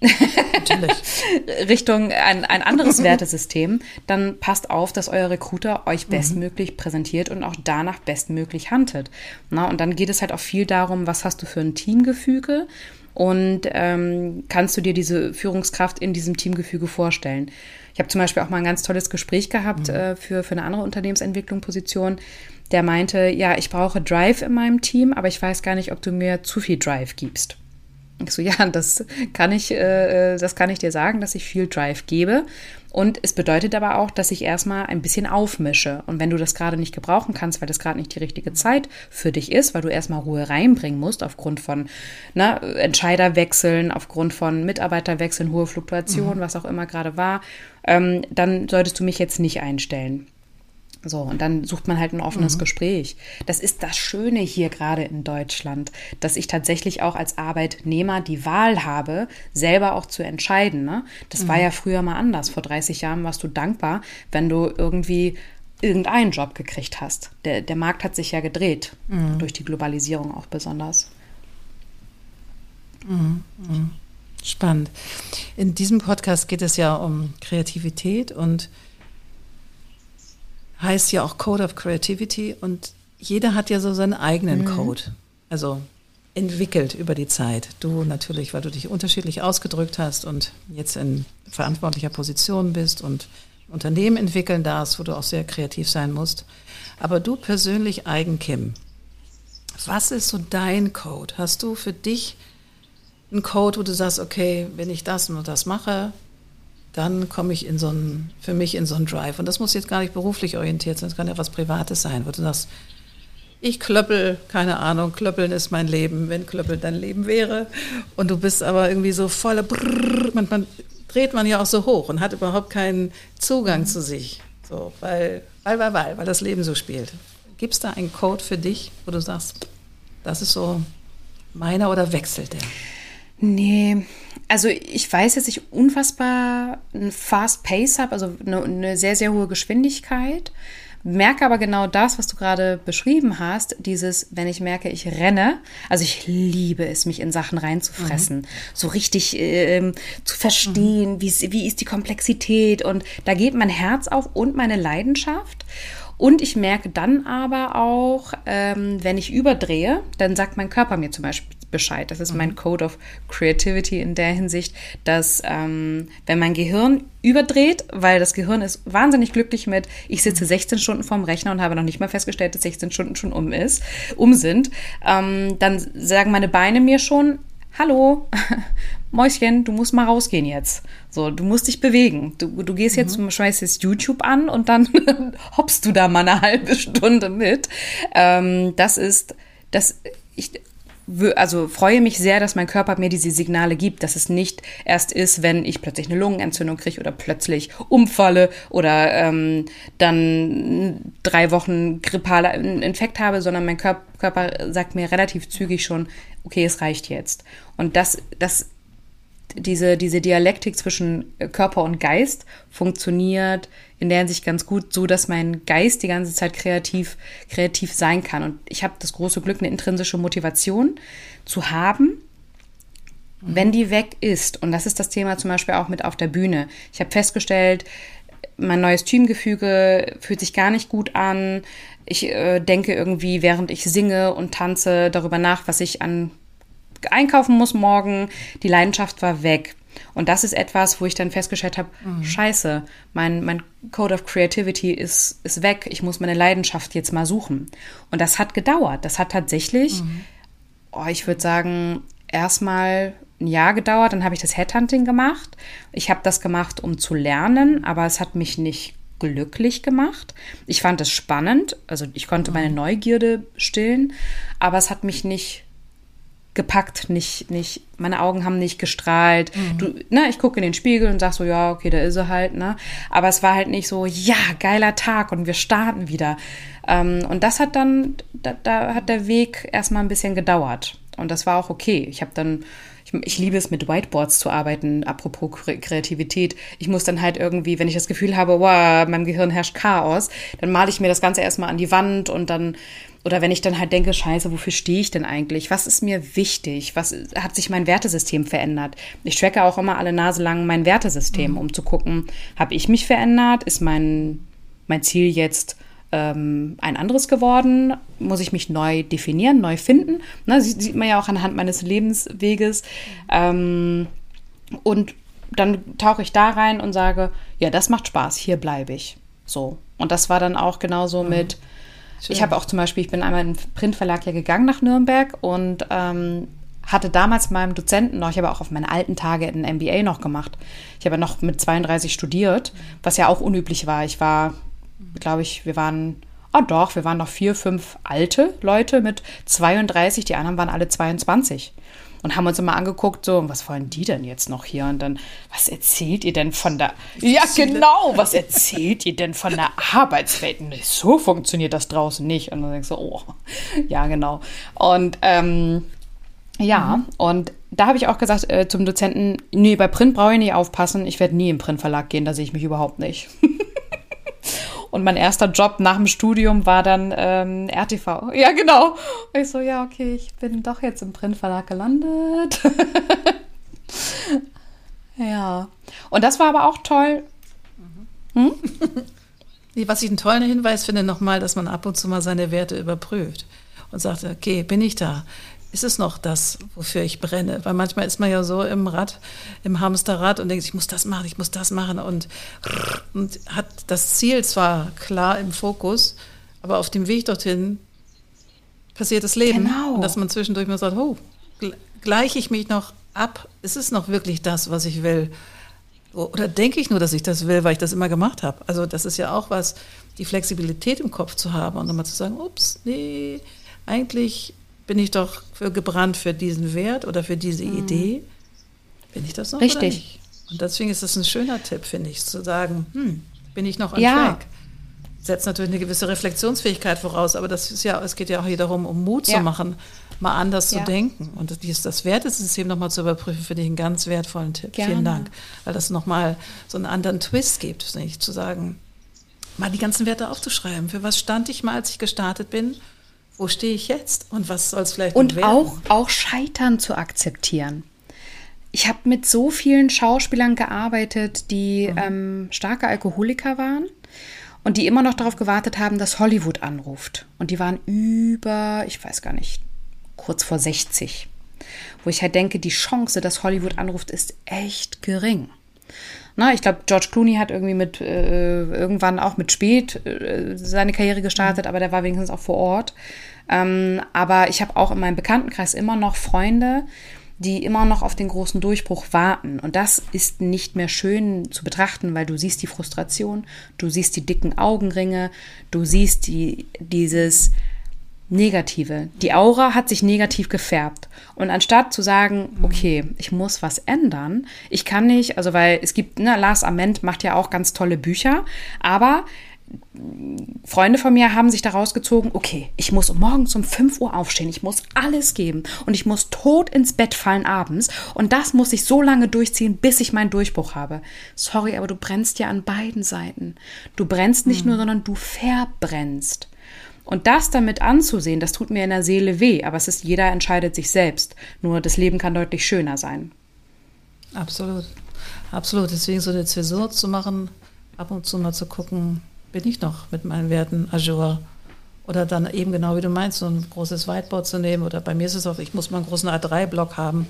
Richtung ein, ein anderes Wertesystem, dann passt auf, dass euer Recruiter euch mhm. bestmöglich mhm. präsentiert und auch danach bestmöglich handelt. Na, und dann geht es halt auch viel darum, was hast du für ein Teamgefüge und ähm, kannst du dir diese Führungskraft in diesem Teamgefüge vorstellen. Ich habe zum Beispiel auch mal ein ganz tolles Gespräch gehabt mhm. äh, für, für eine andere Unternehmensentwicklung, Position der meinte, ja, ich brauche Drive in meinem Team, aber ich weiß gar nicht, ob du mir zu viel Drive gibst. Ich so, ja, das kann ich, äh, das kann ich dir sagen, dass ich viel Drive gebe. Und es bedeutet aber auch, dass ich erstmal ein bisschen aufmische. Und wenn du das gerade nicht gebrauchen kannst, weil das gerade nicht die richtige Zeit für dich ist, weil du erstmal Ruhe reinbringen musst, aufgrund von ne, Entscheiderwechseln, aufgrund von Mitarbeiterwechseln, hohe Fluktuation, mhm. was auch immer gerade war, ähm, dann solltest du mich jetzt nicht einstellen. So, und dann sucht man halt ein offenes mhm. Gespräch. Das ist das Schöne hier gerade in Deutschland, dass ich tatsächlich auch als Arbeitnehmer die Wahl habe, selber auch zu entscheiden. Ne? Das mhm. war ja früher mal anders. Vor 30 Jahren warst du dankbar, wenn du irgendwie irgendeinen Job gekriegt hast. Der, der Markt hat sich ja gedreht, mhm. durch die Globalisierung auch besonders. Mhm. Mhm. Spannend. In diesem Podcast geht es ja um Kreativität und heißt ja auch Code of Creativity und jeder hat ja so seinen eigenen mhm. Code. Also entwickelt über die Zeit. Du natürlich, weil du dich unterschiedlich ausgedrückt hast und jetzt in verantwortlicher Position bist und Unternehmen entwickeln darfst, wo du auch sehr kreativ sein musst. Aber du persönlich, Eigen Kim, was ist so dein Code? Hast du für dich einen Code, wo du sagst, okay, wenn ich das und das mache, dann komme ich in so einen, für mich in so einen Drive. Und das muss jetzt gar nicht beruflich orientiert sein, das kann ja was Privates sein, wo du sagst, ich klöppel, keine Ahnung, klöppeln ist mein Leben, wenn klöppeln dein Leben wäre. Und du bist aber irgendwie so voller Brrr, man, man dreht man ja auch so hoch und hat überhaupt keinen Zugang zu sich. So, weil, weil, weil, weil, weil das Leben so spielt. Gibt es da einen Code für dich, wo du sagst, das ist so meiner oder wechselt der? Nee, also ich weiß, dass ich unfassbar ein Fast Pace habe, also eine, eine sehr, sehr hohe Geschwindigkeit merke aber genau das, was du gerade beschrieben hast, dieses, wenn ich merke, ich renne, also ich liebe es, mich in Sachen reinzufressen, mhm. so richtig äh, zu verstehen, mhm. wie, wie ist die Komplexität und da geht mein Herz auf und meine Leidenschaft. Und ich merke dann aber auch, ähm, wenn ich überdrehe, dann sagt mein Körper mir zum Beispiel Bescheid. Das ist mein mhm. Code of Creativity in der Hinsicht, dass ähm, wenn mein Gehirn überdreht, weil das Gehirn ist wahnsinnig glücklich mit, ich sitze 16 mhm. Stunden vorm Rechner und habe noch nicht mal festgestellt, dass 16 Stunden schon um ist, um sind, ähm, dann sagen meine Beine mir schon, hallo, Mäuschen, du musst mal rausgehen jetzt. So, du musst dich bewegen. Du, du gehst jetzt, mhm. schmeißt jetzt YouTube an und dann hoppst du da mal eine halbe Stunde mit. Ähm, das ist, das, ich, also freue mich sehr, dass mein Körper mir diese Signale gibt, dass es nicht erst ist, wenn ich plötzlich eine Lungenentzündung kriege oder plötzlich umfalle oder ähm, dann drei Wochen grippaler Infekt habe, sondern mein Körper sagt mir relativ zügig schon, okay, es reicht jetzt. Und das, das diese, diese Dialektik zwischen Körper und Geist funktioniert in der Hinsicht ganz gut, so dass mein Geist die ganze Zeit kreativ, kreativ sein kann. Und ich habe das große Glück, eine intrinsische Motivation zu haben, wenn die weg ist. Und das ist das Thema zum Beispiel auch mit auf der Bühne. Ich habe festgestellt, mein neues Teamgefüge fühlt sich gar nicht gut an. Ich äh, denke irgendwie, während ich singe und tanze, darüber nach, was ich an einkaufen muss morgen. Die Leidenschaft war weg. Und das ist etwas, wo ich dann festgestellt habe, mhm. scheiße, mein, mein Code of Creativity ist, ist weg. Ich muss meine Leidenschaft jetzt mal suchen. Und das hat gedauert. Das hat tatsächlich, mhm. oh, ich würde sagen, erstmal ein Jahr gedauert. Dann habe ich das Headhunting gemacht. Ich habe das gemacht, um zu lernen, aber es hat mich nicht glücklich gemacht. Ich fand es spannend, also ich konnte meine mhm. Neugierde stillen, aber es hat mich nicht gepackt, nicht, nicht, meine Augen haben nicht gestrahlt. Mhm. Du, ne, ich gucke in den Spiegel und sag so, ja, okay, da ist er halt, ne? Aber es war halt nicht so, ja, geiler Tag und wir starten wieder. Ähm, und das hat dann, da, da hat der Weg erstmal ein bisschen gedauert. Und das war auch okay. Ich habe dann ich, ich, liebe es, mit Whiteboards zu arbeiten, apropos Kreativität. Ich muss dann halt irgendwie, wenn ich das Gefühl habe, wow, meinem Gehirn herrscht Chaos, dann male ich mir das Ganze erstmal an die Wand und dann, oder wenn ich dann halt denke, scheiße, wofür stehe ich denn eigentlich? Was ist mir wichtig? Was hat sich mein Wertesystem verändert? Ich tracke auch immer alle Nase lang mein Wertesystem, mhm. um zu gucken, habe ich mich verändert? Ist mein, mein Ziel jetzt ähm, ein anderes geworden? Muss ich mich neu definieren, neu finden? Ne, sieht, sieht man ja auch anhand meines Lebensweges. Ähm, und dann tauche ich da rein und sage, ja, das macht Spaß, hier bleibe ich. So. Und das war dann auch genauso mhm. mit, Schön. ich habe auch zum Beispiel, ich bin einmal in den Printverlag ja gegangen nach Nürnberg und ähm, hatte damals meinem Dozenten noch, ich habe auch auf meine alten Tage ein MBA noch gemacht. Ich habe noch mit 32 studiert, was ja auch unüblich war. Ich war glaube ich, wir waren, oh doch, wir waren noch vier, fünf alte Leute mit 32, die anderen waren alle 22 und haben uns immer angeguckt, so, was wollen die denn jetzt noch hier? Und dann, was erzählt ihr denn von der, ja genau, was erzählt ihr denn von der Arbeitswelt? So funktioniert das draußen nicht. Und dann denkst du, oh, ja genau. Und ähm, ja, mhm. und da habe ich auch gesagt äh, zum Dozenten, nee, bei Print brauche ich nicht aufpassen, ich werde nie im Printverlag gehen, da sehe ich mich überhaupt nicht. Und mein erster Job nach dem Studium war dann ähm, RTV. Ja, genau. Und ich so, ja, okay, ich bin doch jetzt im Printverlag gelandet. ja. Und das war aber auch toll. Hm? Was ich einen tollen Hinweis finde, nochmal, dass man ab und zu mal seine Werte überprüft und sagt, okay, bin ich da? Ist es noch das, wofür ich brenne? Weil manchmal ist man ja so im Rad, im Hamsterrad und denkt, ich muss das machen, ich muss das machen und, und hat das Ziel zwar klar im Fokus, aber auf dem Weg dorthin passiert das Leben. Genau. Und dass man zwischendurch mal sagt, oh, gleiche ich mich noch ab? Ist es noch wirklich das, was ich will? Oder denke ich nur, dass ich das will, weil ich das immer gemacht habe? Also das ist ja auch was, die Flexibilität im Kopf zu haben und dann mal zu sagen, ups, nee, eigentlich bin ich doch für gebrannt für diesen Wert oder für diese mhm. Idee. Bin ich das noch? Richtig. Und deswegen ist das ein schöner Tipp, finde ich, zu sagen, hm, bin ich noch on ja. track? Setzt natürlich eine gewisse Reflexionsfähigkeit voraus, aber das ist ja, es geht ja auch hier darum, um Mut ja. zu machen, mal anders ja. zu denken. Und das, das Wertesystem nochmal zu überprüfen, finde ich einen ganz wertvollen Tipp. Gerne. Vielen Dank. Weil das nochmal so einen anderen Twist gibt, nicht? Zu sagen, mal die ganzen Werte aufzuschreiben. Für was stand ich mal, als ich gestartet bin? Wo stehe ich jetzt und was soll es vielleicht und werden? auch auch Scheitern zu akzeptieren. Ich habe mit so vielen Schauspielern gearbeitet, die mhm. ähm, starke Alkoholiker waren und die immer noch darauf gewartet haben, dass Hollywood anruft. Und die waren über, ich weiß gar nicht, kurz vor 60. Wo ich halt denke, die Chance, dass Hollywood anruft, ist echt gering. Na, ich glaube, George Clooney hat irgendwie mit äh, irgendwann auch mit spät äh, seine Karriere gestartet, mhm. aber der war wenigstens auch vor Ort. Ähm, aber ich habe auch in meinem Bekanntenkreis immer noch Freunde, die immer noch auf den großen Durchbruch warten. Und das ist nicht mehr schön zu betrachten, weil du siehst die Frustration, du siehst die dicken Augenringe, du siehst die, dieses Negative. Die Aura hat sich negativ gefärbt. Und anstatt zu sagen, mhm. okay, ich muss was ändern, ich kann nicht, also weil es gibt, ne, Lars Ament macht ja auch ganz tolle Bücher, aber Freunde von mir haben sich daraus gezogen, okay, ich muss morgens um 5 Uhr aufstehen, ich muss alles geben und ich muss tot ins Bett fallen abends und das muss ich so lange durchziehen, bis ich meinen Durchbruch habe. Sorry, aber du brennst ja an beiden Seiten. Du brennst nicht mhm. nur, sondern du verbrennst. Und das damit anzusehen, das tut mir in der Seele weh, aber es ist, jeder entscheidet sich selbst. Nur das Leben kann deutlich schöner sein. Absolut. Absolut. Deswegen so eine Zäsur zu machen, ab und zu mal zu gucken, bin ich noch mit meinen Werten Azure. Oder dann eben genau wie du meinst, so ein großes Whiteboard zu nehmen. Oder bei mir ist es auch, ich muss mal einen großen A3-Block haben.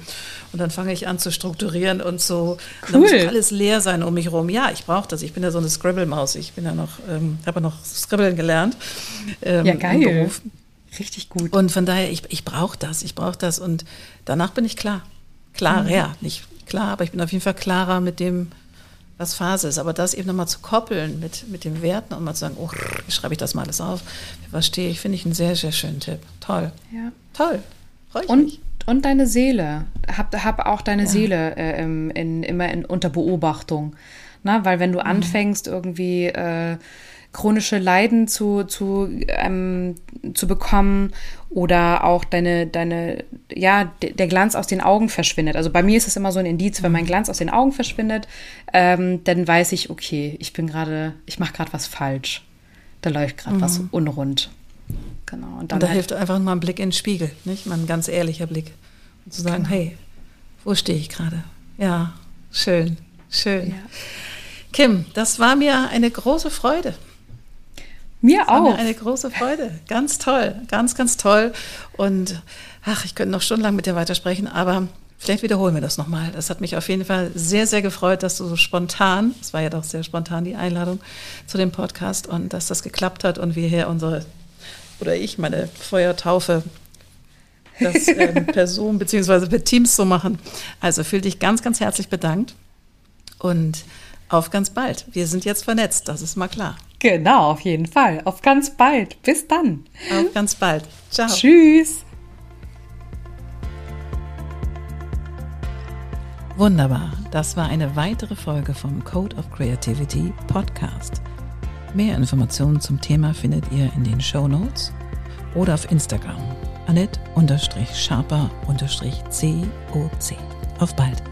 Und dann fange ich an zu strukturieren und so. Cool. Dann muss alles leer sein um mich herum. Ja, ich brauche das. Ich bin ja so eine Scribble-Maus. Ich bin ja noch, ähm, habe ja noch Scribbeln gelernt. Ähm, ja, geil. Richtig gut. Und von daher, ich, ich brauche das. Ich brauche das. Und danach bin ich klar. Klarer, mhm. ja, nicht klar, aber ich bin auf jeden Fall klarer mit dem, was Phase ist. Aber das eben nochmal zu koppeln mit, mit den Werten und mal zu sagen, oh, schreibe ich das mal alles auf? Was stehe ich? Finde ich einen sehr, sehr schönen Tipp. Toll. Ja. Toll. Freue ich und, mich. Und deine Seele. Hab, hab auch deine ja. Seele äh, in, in, immer in, unter Beobachtung. Na, weil wenn du mhm. anfängst, irgendwie äh, chronische Leiden zu, zu, ähm, zu bekommen oder auch deine, deine, ja, der Glanz aus den Augen verschwindet. Also bei mir ist es immer so ein Indiz, wenn mein. Glanz aus den Augen verschwindet, ähm, dann weiß ich, okay, ich bin gerade, ich mache gerade was falsch. Da läuft gerade mhm. was unrund. Genau. Und, dann und da halt, hilft einfach mal ein Blick in den Spiegel, nicht? Mal ein ganz ehrlicher Blick. Und zu sagen, genau. hey, wo stehe ich gerade? Ja, schön, schön. Ja. Kim, das war mir eine große Freude. Mir das auch. War mir eine große Freude. Ganz toll, ganz, ganz toll. Und ach, ich könnte noch stundenlang mit dir weitersprechen, aber vielleicht wiederholen wir das nochmal. Das hat mich auf jeden Fall sehr, sehr gefreut, dass du so spontan, es war ja doch sehr spontan die Einladung zu dem Podcast und dass das geklappt hat und wir hier unsere, oder ich, meine Feuertaufe das ähm, per Zoom beziehungsweise per Teams so machen. Also fühl dich ganz, ganz herzlich bedankt und auf ganz bald. Wir sind jetzt vernetzt, das ist mal klar. Genau, auf jeden Fall. Auf ganz bald. Bis dann. Auf ganz bald. Ciao. Tschüss. Wunderbar. Das war eine weitere Folge vom Code of Creativity Podcast. Mehr Informationen zum Thema findet ihr in den Show Notes oder auf Instagram. Annette-Sharper-COC. Auf bald.